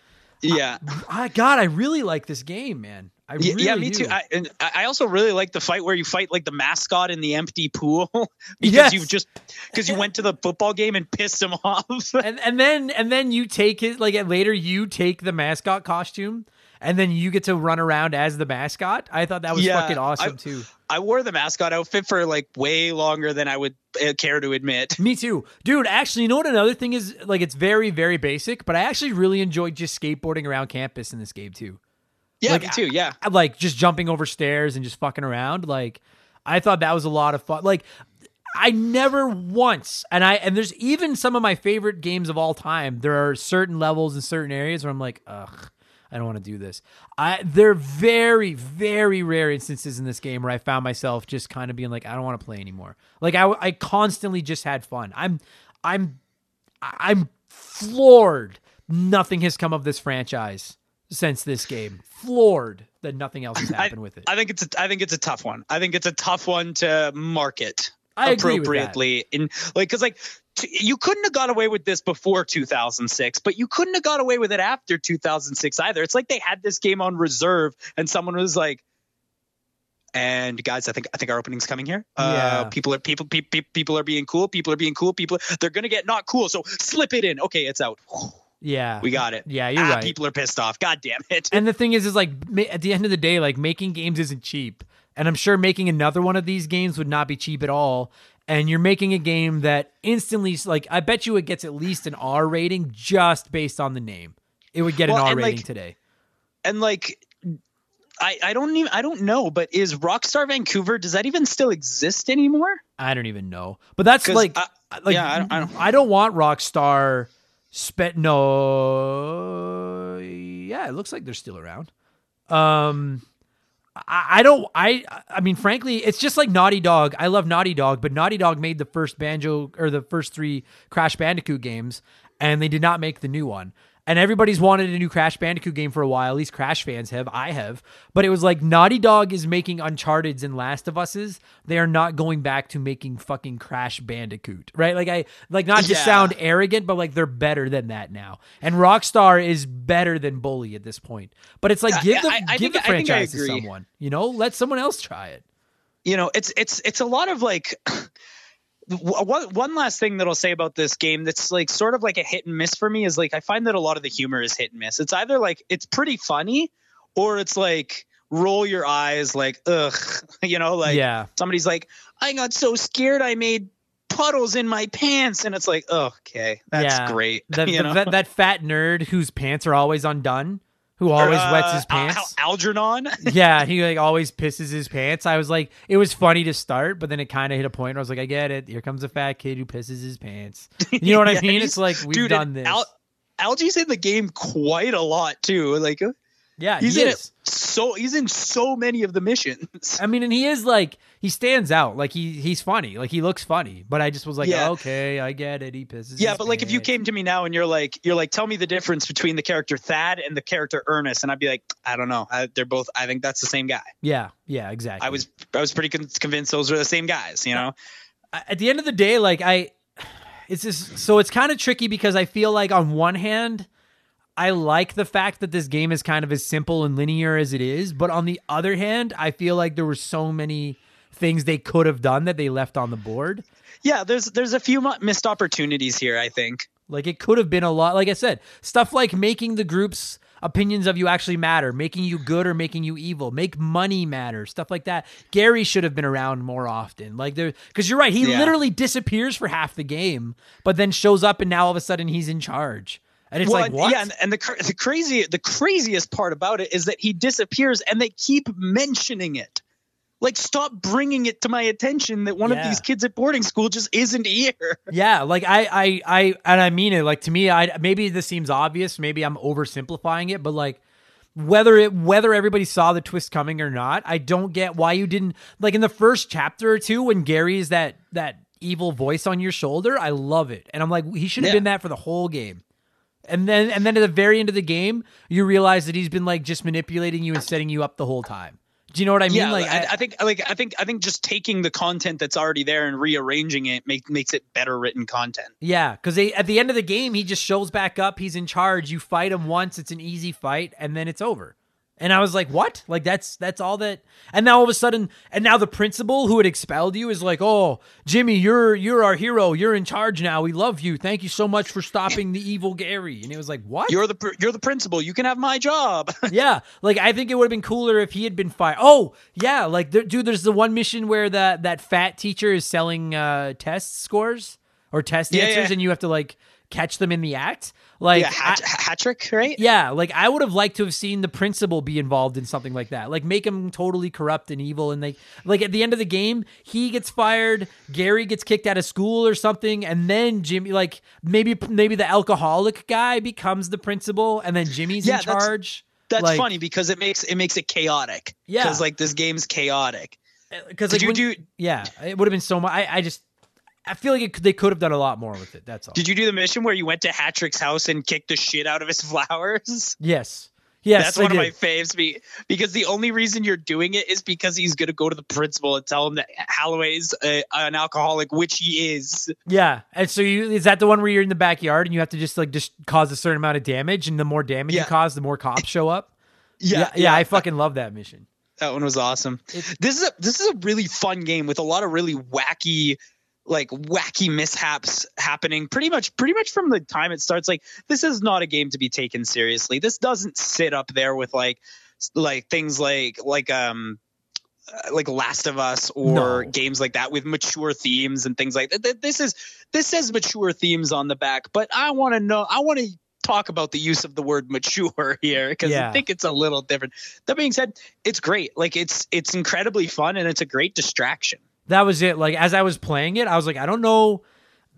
Speaker 2: yeah.
Speaker 1: I God, I really like this game, man. I
Speaker 2: Yeah,
Speaker 1: really
Speaker 2: yeah, me
Speaker 1: do.
Speaker 2: too. I, and I I also really like the fight where you fight like the mascot in the empty pool because
Speaker 1: Yes.
Speaker 2: you just because you went to the football game and pissed him off.
Speaker 1: and and then and then you take it like later you take the mascot costume and then you get to run around as the mascot. I thought that was
Speaker 2: Yeah,
Speaker 1: fucking awesome
Speaker 2: I-
Speaker 1: too.
Speaker 2: I wore the mascot outfit for like way longer than I would uh, care to admit.
Speaker 1: Me too. Dude, actually, you know what another thing is like it's very very basic, but I actually really enjoyed just skateboarding around campus in this game too.
Speaker 2: Yeah,
Speaker 1: Like,
Speaker 2: me too. Yeah.
Speaker 1: like just jumping over stairs and just fucking around like i thought that was a lot of fun like I never once, and I and there's even some of my favorite games of all time. There are certain levels in certain areas where I'm like, ugh, I don't want to do this. I there are very very rare instances in this game where I found myself just kind of being like, I don't want to play anymore. Like I I constantly just had fun. I'm I'm I'm floored. Nothing has come of this franchise since this game. Floored that nothing else has happened
Speaker 2: I,
Speaker 1: with it.
Speaker 2: I think it's a, I think it's a tough one. I think it's a tough one to market
Speaker 1: I agree with that.
Speaker 2: appropriately in like because like you couldn't have got away with this before 2006 but you couldn't have got away with it after 2006 either. It's like they had this game on reserve and someone was like and guys i think i think our opening's coming here. Uh
Speaker 1: Yeah.
Speaker 2: people are people pe- pe- people are being cool. People are being cool. People they're gonna get not cool. So slip it in. Okay it's out.
Speaker 1: Yeah,
Speaker 2: we got it.
Speaker 1: Yeah, you're
Speaker 2: ah,
Speaker 1: right.
Speaker 2: people are pissed off. God damn it.
Speaker 1: And the thing is, is like at the end of the day, like making games isn't cheap, and I'm sure making another one of these games would not be cheap at all. And you're making a game that instantly, like, I bet you it gets at least an R rating just based on the name. It would get
Speaker 2: Well,
Speaker 1: an R rating
Speaker 2: like,
Speaker 1: today.
Speaker 2: and like I, I don't even I don't know, but is Rockstar Vancouver does that even still exist anymore?
Speaker 1: I don't even know, but that's like,
Speaker 2: I-
Speaker 1: like
Speaker 2: yeah, I don't- I don't-
Speaker 1: I don't want Rockstar. Spent no, yeah, it looks like they're still around. Um, I, don't. I I mean, frankly, it's just like Naughty Dog. I love Naughty Dog, but Naughty Dog made the first Banjo or the first three Crash Bandicoot games, and they did not make the new one. And everybody's wanted a new Crash Bandicoot game for a while. At least Crash fans have. I have. But it was like Naughty Dog is making Uncharted's and Last of Us's. They are not going back to making fucking Crash Bandicoot, right? Like I like not to
Speaker 2: Yeah.
Speaker 1: sound arrogant, but like they're better than that now. And Rockstar is better than Bully at this point. But it's like give the
Speaker 2: I- I
Speaker 1: give
Speaker 2: think-
Speaker 1: the
Speaker 2: I think I
Speaker 1: franchise to someone. You know, let someone else try it.
Speaker 2: You know, it's it's it's a lot of like one last thing that I'll say about this game that's like sort of like a hit and miss for me is like I find that a lot of the humor is hit and miss. It's either like it's pretty funny or it's like roll your eyes like ugh, you know, like
Speaker 1: yeah.
Speaker 2: somebody's like I got so scared I made puddles in my pants and it's like oh, okay that's
Speaker 1: Yeah.
Speaker 2: great
Speaker 1: The-
Speaker 2: you
Speaker 1: the-
Speaker 2: know
Speaker 1: that, that fat nerd whose pants are always undone, who always
Speaker 2: Or,
Speaker 1: wets
Speaker 2: uh,
Speaker 1: his pants.
Speaker 2: Al- Algernon
Speaker 1: yeah, he like always pisses his pants. I was like, it was funny to start, but then it kind of hit a point where I was like, I get it. Here comes a fat kid who pisses his pants. You know what I mean? It's like we've
Speaker 2: dude,
Speaker 1: done this.
Speaker 2: Al- Algie's in the game quite a lot too. Like
Speaker 1: yeah,
Speaker 2: he's
Speaker 1: he
Speaker 2: in
Speaker 1: is.
Speaker 2: it so he's in so many of the missions.
Speaker 1: I mean, and he is like he stands out. Like he he's funny. Like he looks funny. But I just was like,
Speaker 2: Yeah.
Speaker 1: okay, I get it. He pisses.
Speaker 2: Yeah, but like if you came to me now and you're like you're like tell me the difference between the character Thad and the character Earnest, and I'd be like I don't know. I, they're both. I think that's the same guy.
Speaker 1: yeah, yeah, exactly.
Speaker 2: I was I was pretty con- convinced those were the same guys. You know.
Speaker 1: at the end of the day, like I, it's just so it's kind of tricky because I feel like on one hand, I like the fact that this game is kind of as simple and linear as it is, but on the other hand, I feel like there were so many things they could have done that they left on the board.
Speaker 2: Yeah, there's there's a few missed opportunities here. I think.
Speaker 1: Like it could have been a lot. Like I said, stuff like making the group's opinions of you actually matter, making you good or making you evil, make money matter, stuff like that. Gary should have been around more often. Like there, because you're right, he
Speaker 2: Yeah.
Speaker 1: literally disappears for half the game, but then shows up and now all of a sudden he's in charge. And it's
Speaker 2: well,
Speaker 1: like what?
Speaker 2: yeah, and, and the the crazy the craziest part about it is that he disappears and they keep mentioning it. Like, stop bringing it to my attention that one
Speaker 1: Yeah.
Speaker 2: of these kids at boarding school just isn't here.
Speaker 1: Yeah, like I, I, I, and I mean it. Like to me, I maybe this seems obvious. Maybe I'm oversimplifying it, but like whether it whether everybody saw the twist coming or not, I don't get why you didn't like in the first chapter or two when Gary is that that evil voice on your shoulder. I love it, and I'm like he should have
Speaker 2: Yeah.
Speaker 1: been that for the whole game. And then and then at the very end of the game, you realize that he's been like just manipulating you and setting you up the whole time. Do you know what I mean?
Speaker 2: yeah,
Speaker 1: like
Speaker 2: I, I think like I think I think just taking the content that's already there and rearranging it make, makes it better written content.
Speaker 1: Yeah, because at the end of the game, he just shows back up. He's in charge. You fight him once; it's an easy fight, and then it's over. And I was like, "What? Like that's that's all that?" And now all of a sudden, and now the principal who had expelled you is like, "Oh, Jimmy, you're you're our hero. You're in charge now. We love you. Thank you so much for stopping the evil Gary." And it was like, "What?"
Speaker 2: You're the you're the principal. You can have my job.
Speaker 1: yeah, like I think it would have been cooler if he had been fired. Oh, yeah, like there, dude, there's the one mission where that that fat teacher is selling uh test scores or test
Speaker 2: Yeah,
Speaker 1: answers,
Speaker 2: yeah.
Speaker 1: and you have to like catch them in the act. Like
Speaker 2: yeah, hat,
Speaker 1: I-
Speaker 2: Hattrick, right?
Speaker 1: yeah, like I would have liked to have seen the principal be involved in something like that. Like make him totally corrupt and evil and like like at the end of the game, he gets fired, Gary gets kicked out of school or something, and then Jimmy like maybe maybe the alcoholic guy becomes the principal and then Jimmy's
Speaker 2: Yeah,
Speaker 1: in charge.
Speaker 2: That's
Speaker 1: Like-
Speaker 2: funny because it makes it makes it chaotic.
Speaker 1: Yeah.
Speaker 2: because like this game's chaotic.
Speaker 1: Uh,
Speaker 2: because
Speaker 1: like
Speaker 2: you
Speaker 1: when-
Speaker 2: do?
Speaker 1: yeah, it would have been so much. I, I just I feel like it, they could have done a lot more with it. That's all.
Speaker 2: Did you do the mission where you went to Hattrick's house and kicked the shit out of his flowers?
Speaker 1: yes, yes,
Speaker 2: That's
Speaker 1: I
Speaker 2: one of my faves. Be because the only reason you're doing it is because he's gonna go to the principal and tell him that Galloway's a, an alcoholic, which he is.
Speaker 1: Yeah, and so you is that the one where you're in the backyard and you have to just like just cause a certain amount of damage, and the more damage you cause, the more cops show up. yeah, yeah, I fucking love that mission.
Speaker 2: That one was awesome.
Speaker 1: It-
Speaker 2: this is a this is a really fun game with a lot of really wacky like wacky mishaps happening pretty much pretty much from the time it starts like this is not a game to be taken seriously. This doesn't sit up there with like like things like like um uh, like Last of Us or
Speaker 1: No.
Speaker 2: games like that with mature themes and things like that. This is this says mature themes on the back, but I want to know I want to talk about the use of the word mature here because
Speaker 1: Yeah.
Speaker 2: I think it's a little different. That being said, it's great. Like it's it's incredibly fun and it's a great distraction.
Speaker 1: That was it. Like as I was playing it, I was like, I don't know.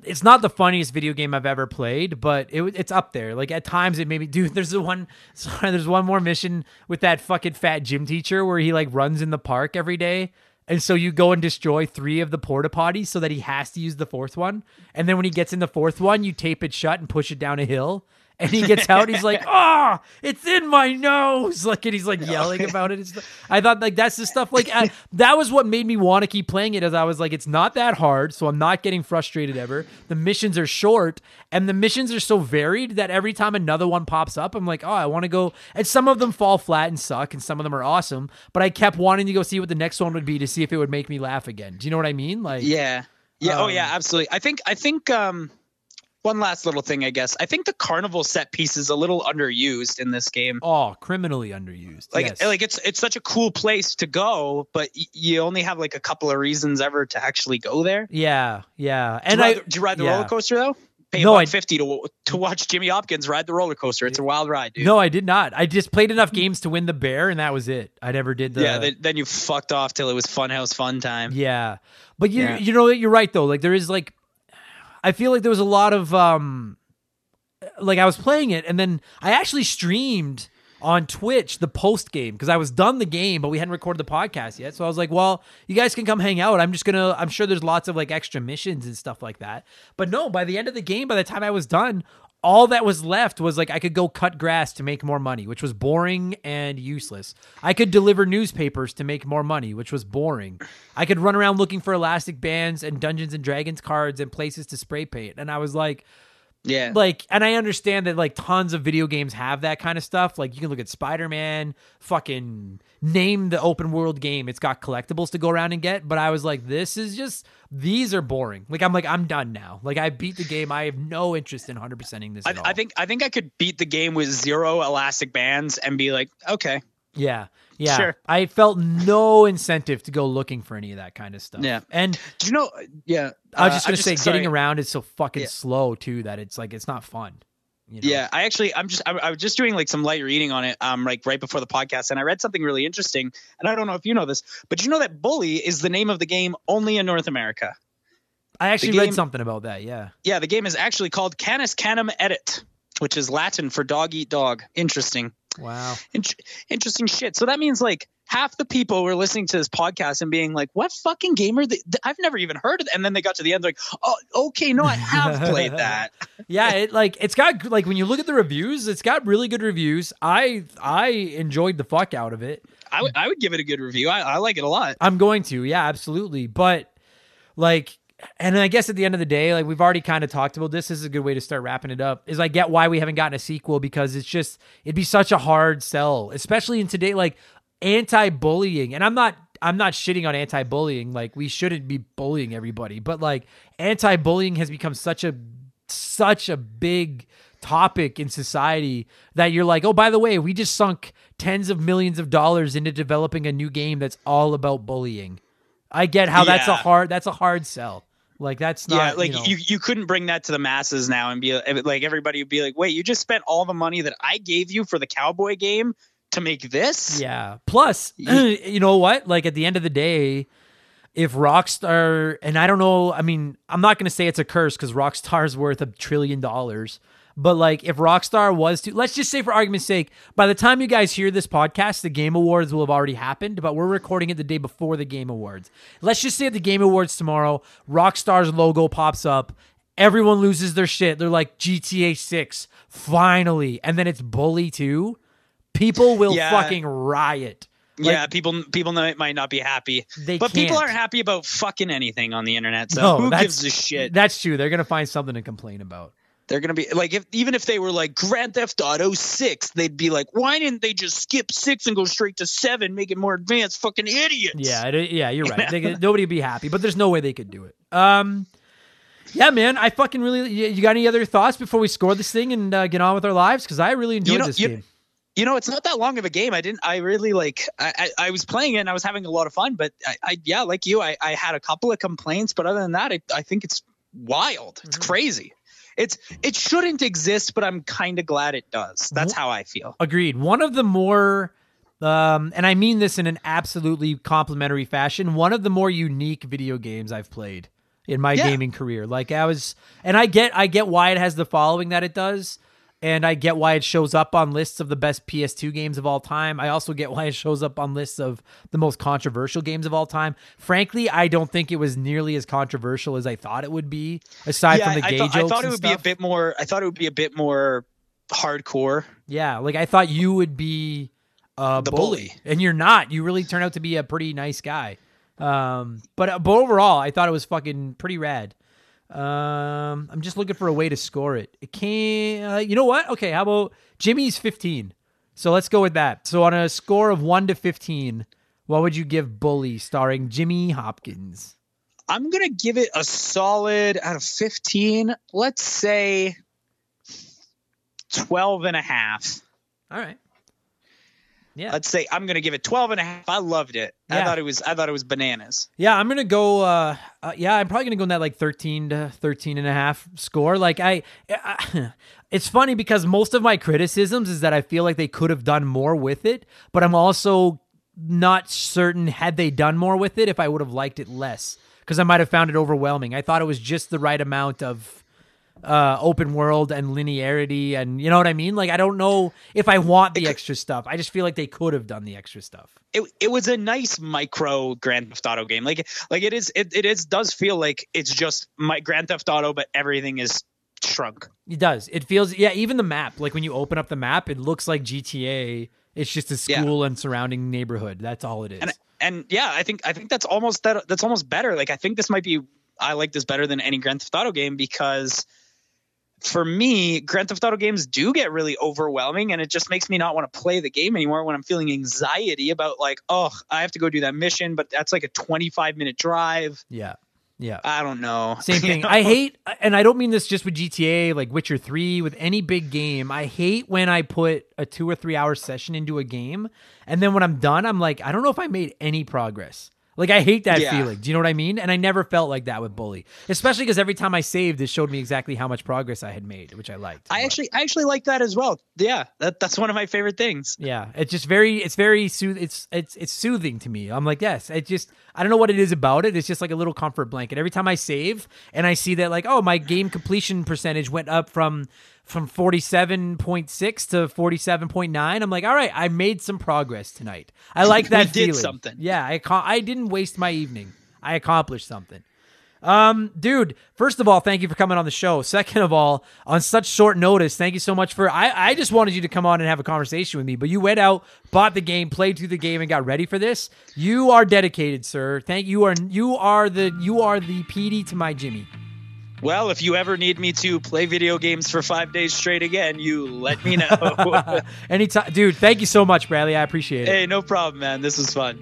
Speaker 1: It's not the funniest video game I've ever played, but it, it's up there. Like at times it made me dude. There's the one. Sorry, there's one more mission with that fucking fat gym teacher where he like runs in the park every day. And so you go and destroy three of the porta potties so that he has to use the fourth one. And then when he gets in the fourth one, you tape it shut and push it down a hill. And he gets out, he's like, "Ah, it's in my nose!" Like, and he's like yelling about it. I thought like that's the stuff. Like I, that was what made me want to keep playing it. As I was like, it's not that hard, so I'm not getting frustrated ever. The missions are short, and the missions are so varied that every time another one pops up, I'm like, "Oh, I want to go." And some of them fall flat and suck, and some of them are awesome. But I kept wanting to go see what the next one would be to see if it would make me laugh again. Do you know what I mean? Like,
Speaker 2: Yeah. Yeah. oh
Speaker 1: Um,
Speaker 2: yeah, absolutely. I think I think um one last little thing, I guess. I think the carnival set piece is a little underused in this game.
Speaker 1: oh, criminally underused.
Speaker 2: Like,
Speaker 1: yes.
Speaker 2: like it's it's such a cool place to go, but y- you only have like a couple of reasons ever to actually go there.
Speaker 1: yeah, yeah.
Speaker 2: And do you
Speaker 1: I,
Speaker 2: ride, do you ride the
Speaker 1: yeah.
Speaker 2: roller coaster though? Pay
Speaker 1: No, I-
Speaker 2: fifty to to watch Jimmy Hopkins ride the roller coaster. It's a wild ride, dude.
Speaker 1: No, I did not. I just played enough games to win the bear, and that was it. I never did the.
Speaker 2: yeah, then, then you fucked off till it was Funhouse Fun Time.
Speaker 1: yeah. But you
Speaker 2: Yeah.
Speaker 1: you know you're right though. Like there is like, I feel like there was a lot of um, like I was playing it, and then I actually streamed on Twitch the post game because I was done the game, but we hadn't recorded the podcast yet. So I was like, well, you guys can come hang out. I'm just gonna. I'm sure there's lots of like extra missions and stuff like that. But no, by the end of the game, by the time I was done, all that was left was like I could go cut grass to make more money, which was boring and useless. I could deliver newspapers to make more money, which was boring. I could run around looking for elastic bands and Dungeons and Dragons cards and places to spray paint. And I was like,
Speaker 2: Yeah.
Speaker 1: like and i understand that like tons of video games have that kind of stuff. Like you can look at spider-man fucking name the open world game. It's got collectibles to go around and get but i was like this is just these are boring. Like i'm like i'm done now. Like i beat the game. I have no interest in 100%ing this
Speaker 2: I. I think I think I could beat the game with zero elastic bands and be like, okay,
Speaker 1: yeah yeah
Speaker 2: Sure.
Speaker 1: i felt no incentive to go looking for any of that kind of stuff
Speaker 2: Yeah.
Speaker 1: and
Speaker 2: do you know? Yeah,
Speaker 1: i was
Speaker 2: uh,
Speaker 1: just gonna say
Speaker 2: sorry.
Speaker 1: getting around is so fucking
Speaker 2: Yeah.
Speaker 1: slow too that it's like it's not fun you know?
Speaker 2: Yeah, I actually, I'm just, I, I was just doing like some light reading on it, um, like right before the podcast, and I read something really interesting. And I don't know if you know this, but you know that Bully is the name of the game only in North America.
Speaker 1: i actually
Speaker 2: The
Speaker 1: read something about that yeah
Speaker 2: Yeah, the game is actually called Canis Canem Edit, which is Latin for dog eat dog. Interesting,
Speaker 1: wow
Speaker 2: Int- interesting shit. So that means like half the people were listening to this podcast and being like, "What fucking game are they? I've never even heard of." It. And then they got to the end, like, "Oh, okay, no, I have played that."
Speaker 1: yeah it like it's got like when you look at the reviews it's got really good reviews i i enjoyed the fuck out of it
Speaker 2: I would, I would give it a good review. I, I like it a lot.
Speaker 1: i'm going to yeah absolutely but like and i guess at the end of the day like we've already kind of talked about this this is a good way to start wrapping it up is i get why we haven't gotten a sequel because it's just it'd be such a hard sell especially in today like anti-bullying and i'm not i'm not shitting on anti-bullying like we shouldn't be bullying everybody but like anti-bullying has become such a such a big topic in society that you're like, oh, by the way, we just sunk tens of millions of dollars into developing a new game that's all about bullying. I get how that's a hard that's a hard sell. Like that's not
Speaker 2: yeah, like
Speaker 1: you, know,
Speaker 2: you, you couldn't bring that to the masses now and be eh, like everybody would be like, wait, you just spent all the money that I gave you for the cowboy game to make this?
Speaker 1: Yeah. Plus, you know what? Like at the end of the day, if Rockstar and I don't know, I mean, I'm not going to say it's a curse because Rockstar's worth a trillion dollars. But like, if Rockstar was to, let's just say for argument's sake, by the time you guys hear this podcast, the Game Awards will have already happened. But we're recording it the day before the Game Awards. Let's just say at the Game Awards tomorrow, Rockstar's logo pops up. Everyone loses their shit. They're like GTA Six, finally, and then it's Bully Two. People will
Speaker 2: Yeah.
Speaker 1: fucking riot. Like-
Speaker 2: yeah, people people might, not be happy,
Speaker 1: They
Speaker 2: but people
Speaker 1: can't.
Speaker 2: aren't happy about fucking anything on the internet. So
Speaker 1: No,
Speaker 2: who gives a shit?
Speaker 1: That's true. They're gonna find something to complain about.
Speaker 2: They're gonna be like, if even if they were like Grand Theft Auto Six, they'd be like, why didn't they just skip six and go straight to seven, make it more advanced? Fucking idiots.
Speaker 1: Yeah, it, yeah, you're right. They, could- nobody would be happy, but there's no way they could do it. Um, yeah, man, I fucking really. You you got any other thoughts before we score this thing and uh, get on with our lives? Because I really enjoyed
Speaker 2: know-
Speaker 1: this
Speaker 2: you-
Speaker 1: game.
Speaker 2: you know, it's not that long of a game. I didn't. I really like. I I, I was playing it and I was having a lot of fun. But I, I yeah, like you, I, I had a couple of complaints. But other than that, I, I think it's wild. It's
Speaker 1: Mm-hmm.
Speaker 2: crazy. It's it shouldn't exist, but I'm kind of glad it does. That's how I feel.
Speaker 1: Agreed. One of the more, um, and I mean this in an absolutely complimentary fashion. One of the more unique video games I've played in my
Speaker 2: Yeah.
Speaker 1: gaming career. Like I was, and I get, I get why it has the following that it does, and I get why it shows up on lists of the best PS2 games of all time. I also get why it shows up on lists of the most controversial games of all time. Frankly, I don't think it was nearly as controversial as I thought it would be. Aside
Speaker 2: yeah,
Speaker 1: from the
Speaker 2: I,
Speaker 1: gay
Speaker 2: thought,
Speaker 1: jokes
Speaker 2: I thought it would be a bit more. I thought it would be a bit more hardcore.
Speaker 1: Yeah, like I thought you would be a
Speaker 2: The
Speaker 1: bully,
Speaker 2: bully.
Speaker 1: and you're not. You really turn out to be a pretty nice guy. Um, but but overall, I thought it was fucking pretty rad. Um, I'm just looking for a way to score it. It can't. Uh, you know what? Okay, how about Jimmy's 15? So let's go with that. So on a score of one to 15, what would you give Bully, starring Jimmy Hopkins?
Speaker 2: I'm gonna give it a solid out of 15. Let's say 12 and a half.
Speaker 1: All right. Yeah.
Speaker 2: Let's say I'm gonna give it 12 and a half. I loved it. I thought it was. I thought it was bananas.
Speaker 1: Yeah, I'm gonna go. Uh, uh, yeah, I'm probably gonna go in that like 13 to 13 and a half score. Like I, I, it's funny because most of my criticisms is that I feel like they could have done more with it, but I'm also not certain had they done more with it if I would have liked it less because I might have found it overwhelming. I thought it was just the right amount of uh open world and linearity and you know what I mean? Like I don't know if I want the extra stuff. I just feel like they could have done the extra stuff.
Speaker 2: It, it was a nice micro Grand Theft Auto game. Like like it is. It, it is does feel like it's just my Grand Theft Auto, but everything is shrunk.
Speaker 1: It does. It feels yeah, even the map, like when you open up the map, it looks like GTA. It's just a
Speaker 2: Yeah.
Speaker 1: school and surrounding neighborhood. That's all it is.
Speaker 2: and and yeah, I think I think that's almost that that's almost better. Like I think this might be I like this better than any Grand Theft Auto game because for me, Grand Theft Auto games do get really overwhelming and it just makes me not want to play the game anymore when I'm feeling anxiety about like, oh, I have to go do that mission, but that's like a 25 minute drive.
Speaker 1: yeah. Yeah.
Speaker 2: I don't know.
Speaker 1: Same thing.
Speaker 2: know?
Speaker 1: I hate, and I don't mean this just with GTA, like Witcher 3, with any big game. I hate when I put a two or three hour session into a game, and then when I'm done, I'm like, I don't know if I made any progress. Like, I hate that
Speaker 2: Yeah.
Speaker 1: feeling. Do you know what I mean? And I never felt like that with Bully, especially because every time I saved, it showed me exactly how much progress I had made, which I liked.
Speaker 2: I
Speaker 1: But-
Speaker 2: actually I actually like that as well. Yeah, that, that's one of my favorite things.
Speaker 1: Yeah, it's just very, it's very sooth. It's it's it's soothing to me. I'm like, yes, it just, I don't know what it is about it. It's just like a little comfort blanket. Every time I save and I see that, like, oh, my game completion percentage went up from from 47.6 to 47.9. I'm like, all right, I made some progress tonight. I like that
Speaker 2: did
Speaker 1: feeling.
Speaker 2: something.
Speaker 1: Yeah, I I didn't waste my evening. I accomplished something. Um, dude, first of all, thank you for coming on the show. Second of all, on such short notice, thank you so much for I, I just wanted you to come on and have a conversation with me, but you went out, bought the game, played through the game, and got ready for this. You are dedicated, sir. Thank you are you are the you are the Petey to my Jimmy.
Speaker 2: Well, if you ever need me to play video games for five days straight again, you let me know.
Speaker 1: Anytime dude, thank you so much, Bradley. I appreciate it.
Speaker 2: hey, no problem, man. This was fun.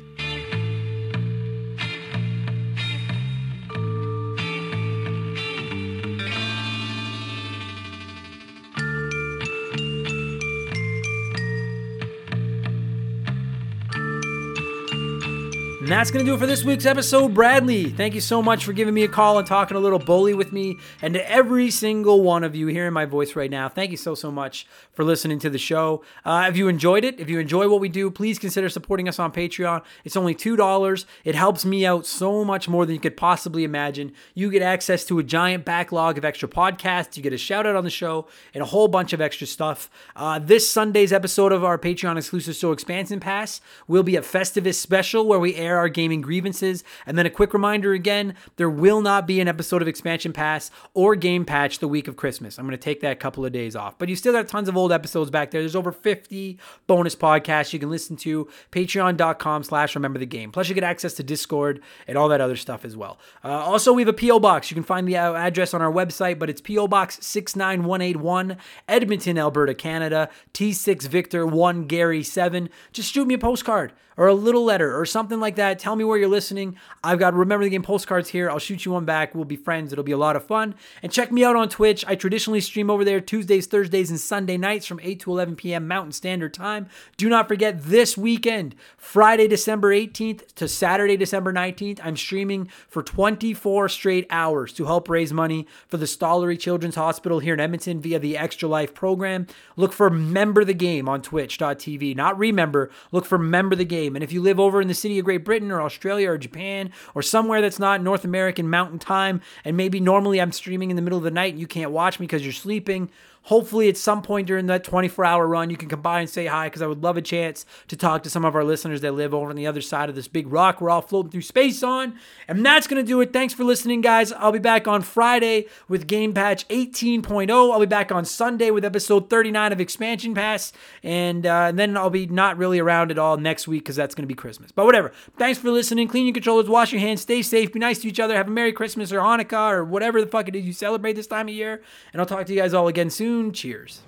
Speaker 1: That's going to do it for this week's episode. Bradley, thank you so much for giving me a call and talking a little bully with me. And to every single one of you hearing my voice right now, thank you so, so much for listening to the show. Uh, if you enjoyed it, if you enjoy what we do, please consider supporting us on Patreon. It's only $2. It helps me out so much more than you could possibly imagine. You get access to a giant backlog of extra podcasts, you get a shout out on the show, and a whole bunch of extra stuff. Uh, this Sunday's episode of our Patreon exclusive show Expansion Pass will be a Festivus special where we air our gaming grievances. And then a quick reminder again there will not be an episode of Expansion Pass or Game Patch the week of Christmas. I'm going to take that couple of days off. But you still got tons of old episodes back there. There's over 50 bonus podcasts you can listen to. Patreon.com slash remember the game. Plus, you get access to Discord and all that other stuff as well. Uh, also, we have a P.O. Box. You can find the uh, address on our website, but it's P.O. Box 69181, Edmonton, Alberta, Canada, T6 Victor 1 Gary 7. Just shoot me a postcard or a little letter or something like that. Tell me where you're listening. I've got Remember the Game postcards here. I'll shoot you one back. We'll be friends. It'll be a lot of fun. And check me out on Twitch. I traditionally stream over there Tuesdays, Thursdays, and Sunday nights from 8 to 11 p.m. Mountain Standard Time. Do not forget this weekend, Friday, December 18th to Saturday, December 19th, I'm streaming for 24 straight hours to help raise money for the Stollery Children's Hospital here in Edmonton via the Extra Life program. Look for Member the Game on twitch.tv. Not remember, look for Member the Game. And if you live over in the city of Great Britain or Australia or Japan or somewhere that's not North American Mountain Time, and maybe normally I'm streaming in the middle of the night and you can't watch me because you're sleeping, hopefully at some point during that 24 hour run you can come by and say hi because i would love a chance to talk to some of our listeners that live over on the other side of this big rock we're all floating through space on. And that's going to do it. Thanks for listening guys. I'll be back on friday with game patch 18.0 i'll be back on sunday with episode 39 of expansion pass. And, uh, and then i'll be not really around at all next week because that's going to be christmas. But whatever. Thanks for listening. Clean your controllers wash your hands stay safe be nice to each other have a merry christmas or hanukkah or whatever the fuck it is you celebrate this time of year. And i'll talk to you guys all again soon Cheers.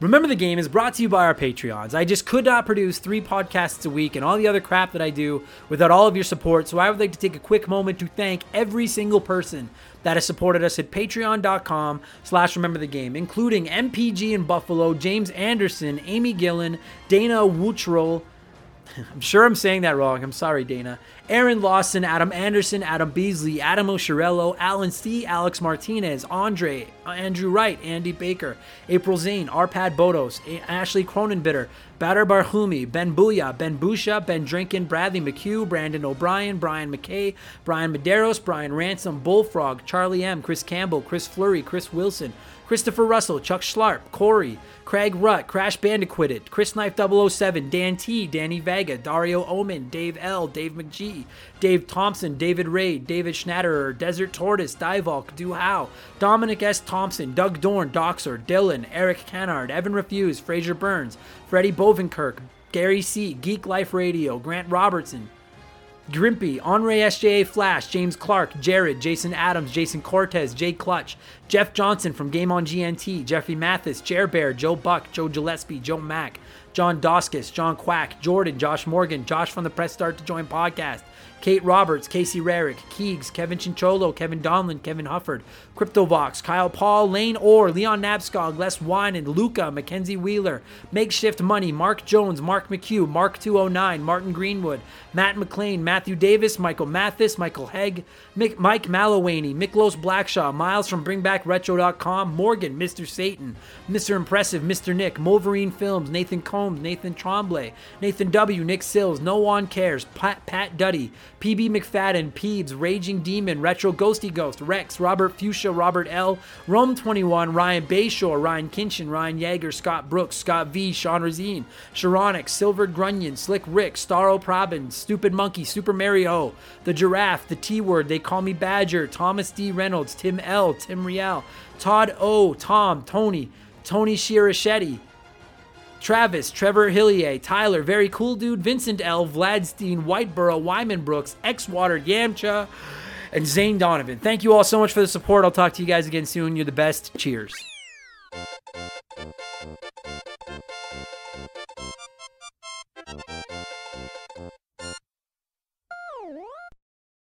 Speaker 1: Remember the Game is brought to you by our Patreons. I just could not produce three podcasts a week and all the other crap that I do without all of your support, so I would like to take a quick moment to thank every single person that has supported us at patreon.com slash remember the game, including MPG in Buffalo, James Anderson, Amy Gillen, Dana Wutrell, I'm sure I'm saying that wrong. I'm sorry, Dana. Aaron Lawson, Adam Anderson, Adam Beasley, Adam Oshirello, Alan C., Alex Martinez, Andre, uh, Andrew Wright, Andy Baker, April Zane, Arpad Bodos, Ashley Cronenbitter, Batter Barhumi, Ben Booya, Ben Busha, Ben Drinkin, Bradley McCue, Brandon O'Brien, Brian McKay, Brian Medeiros, Brian Ransom, Bullfrog, Charlie M., Chris Campbell, Chris Flurry, Chris Wilson, Christopher Russell, Chuck Schlarp, Corey, Craig Rutt, Crash Bandicooted, Chris Knife 007, Dan T, Danny Vega, Dario Omen, Dave L, Dave McGee, Dave Thompson, David Ray, David Schnatterer, Desert Tortoise, Divalk, Du Howe, Dominic S. Thompson, Doug Dorn, Doxer, Dylan, Eric Cannard, Evan Refuse, Fraser Burns, Freddie Bovenkirk, Gary C., Geek Life Radio, Grant Robertson, Grimpy, Henri SJA Flash, James Clark, Jared, Jason Adams, Jason Cortez, Jay Clutch, Jeff Johnson from Game on GNT, Jeffrey Mathis, Chair Bear, Joe Buck, Joe Gillespie, Joe Mack, John Doskis, John Quack, Jordan, Josh Morgan, Josh from the Press Start to Join podcast, Kate Roberts, Casey Rarick, Keegs, Kevin Chincholo, Kevin Donlin, Kevin Hufford, Cryptovox, Kyle Paul, Lane Orr, Leon Nabskog, Les Winan, Luca, Mackenzie Wheeler, Makeshift Money, Mark Jones, Mark McHugh, Mark209, Martin Greenwood, Matt McLean, Matthew Davis, Michael Mathis, Michael Hegg, Mick, Mike Mallowaney, Miklos Blackshaw, Miles from BringBackRetro.com, Morgan, Mr. Satan, Mr. Impressive, Mr. Nick, Wolverine Films, Nathan Combs, Nathan Tremblay, Nathan W., Nick Sills, No One Cares, Pat, Pat Duddy, PB McFadden, Peebs, Raging Demon, Retro Ghosty Ghost, Rex, Robert Fuchsia, Robert L., Rome 21, Ryan Bayshore, Ryan Kinchin, Ryan Yeager, Scott Brooks, Scott V, Sean Razine, Sharonix, Silver Grunion, Slick Rick, Starro Probin, Stupid Monkey, Super Mario, The Giraffe, The T Word, They Call Me Badger, Thomas D. Reynolds, Tim L., Tim Riel, Todd O., Tom, Tony, Tony Shirachetti, Travis, Trevor Hillier, Tyler, Very Cool Dude, Vincent L., Vladstein, Whiteboro, Wyman Brooks, X Water, Yamcha, and Zane Donovan. Thank you all so much for the support. I'll talk to you guys again soon. You're the best. Cheers.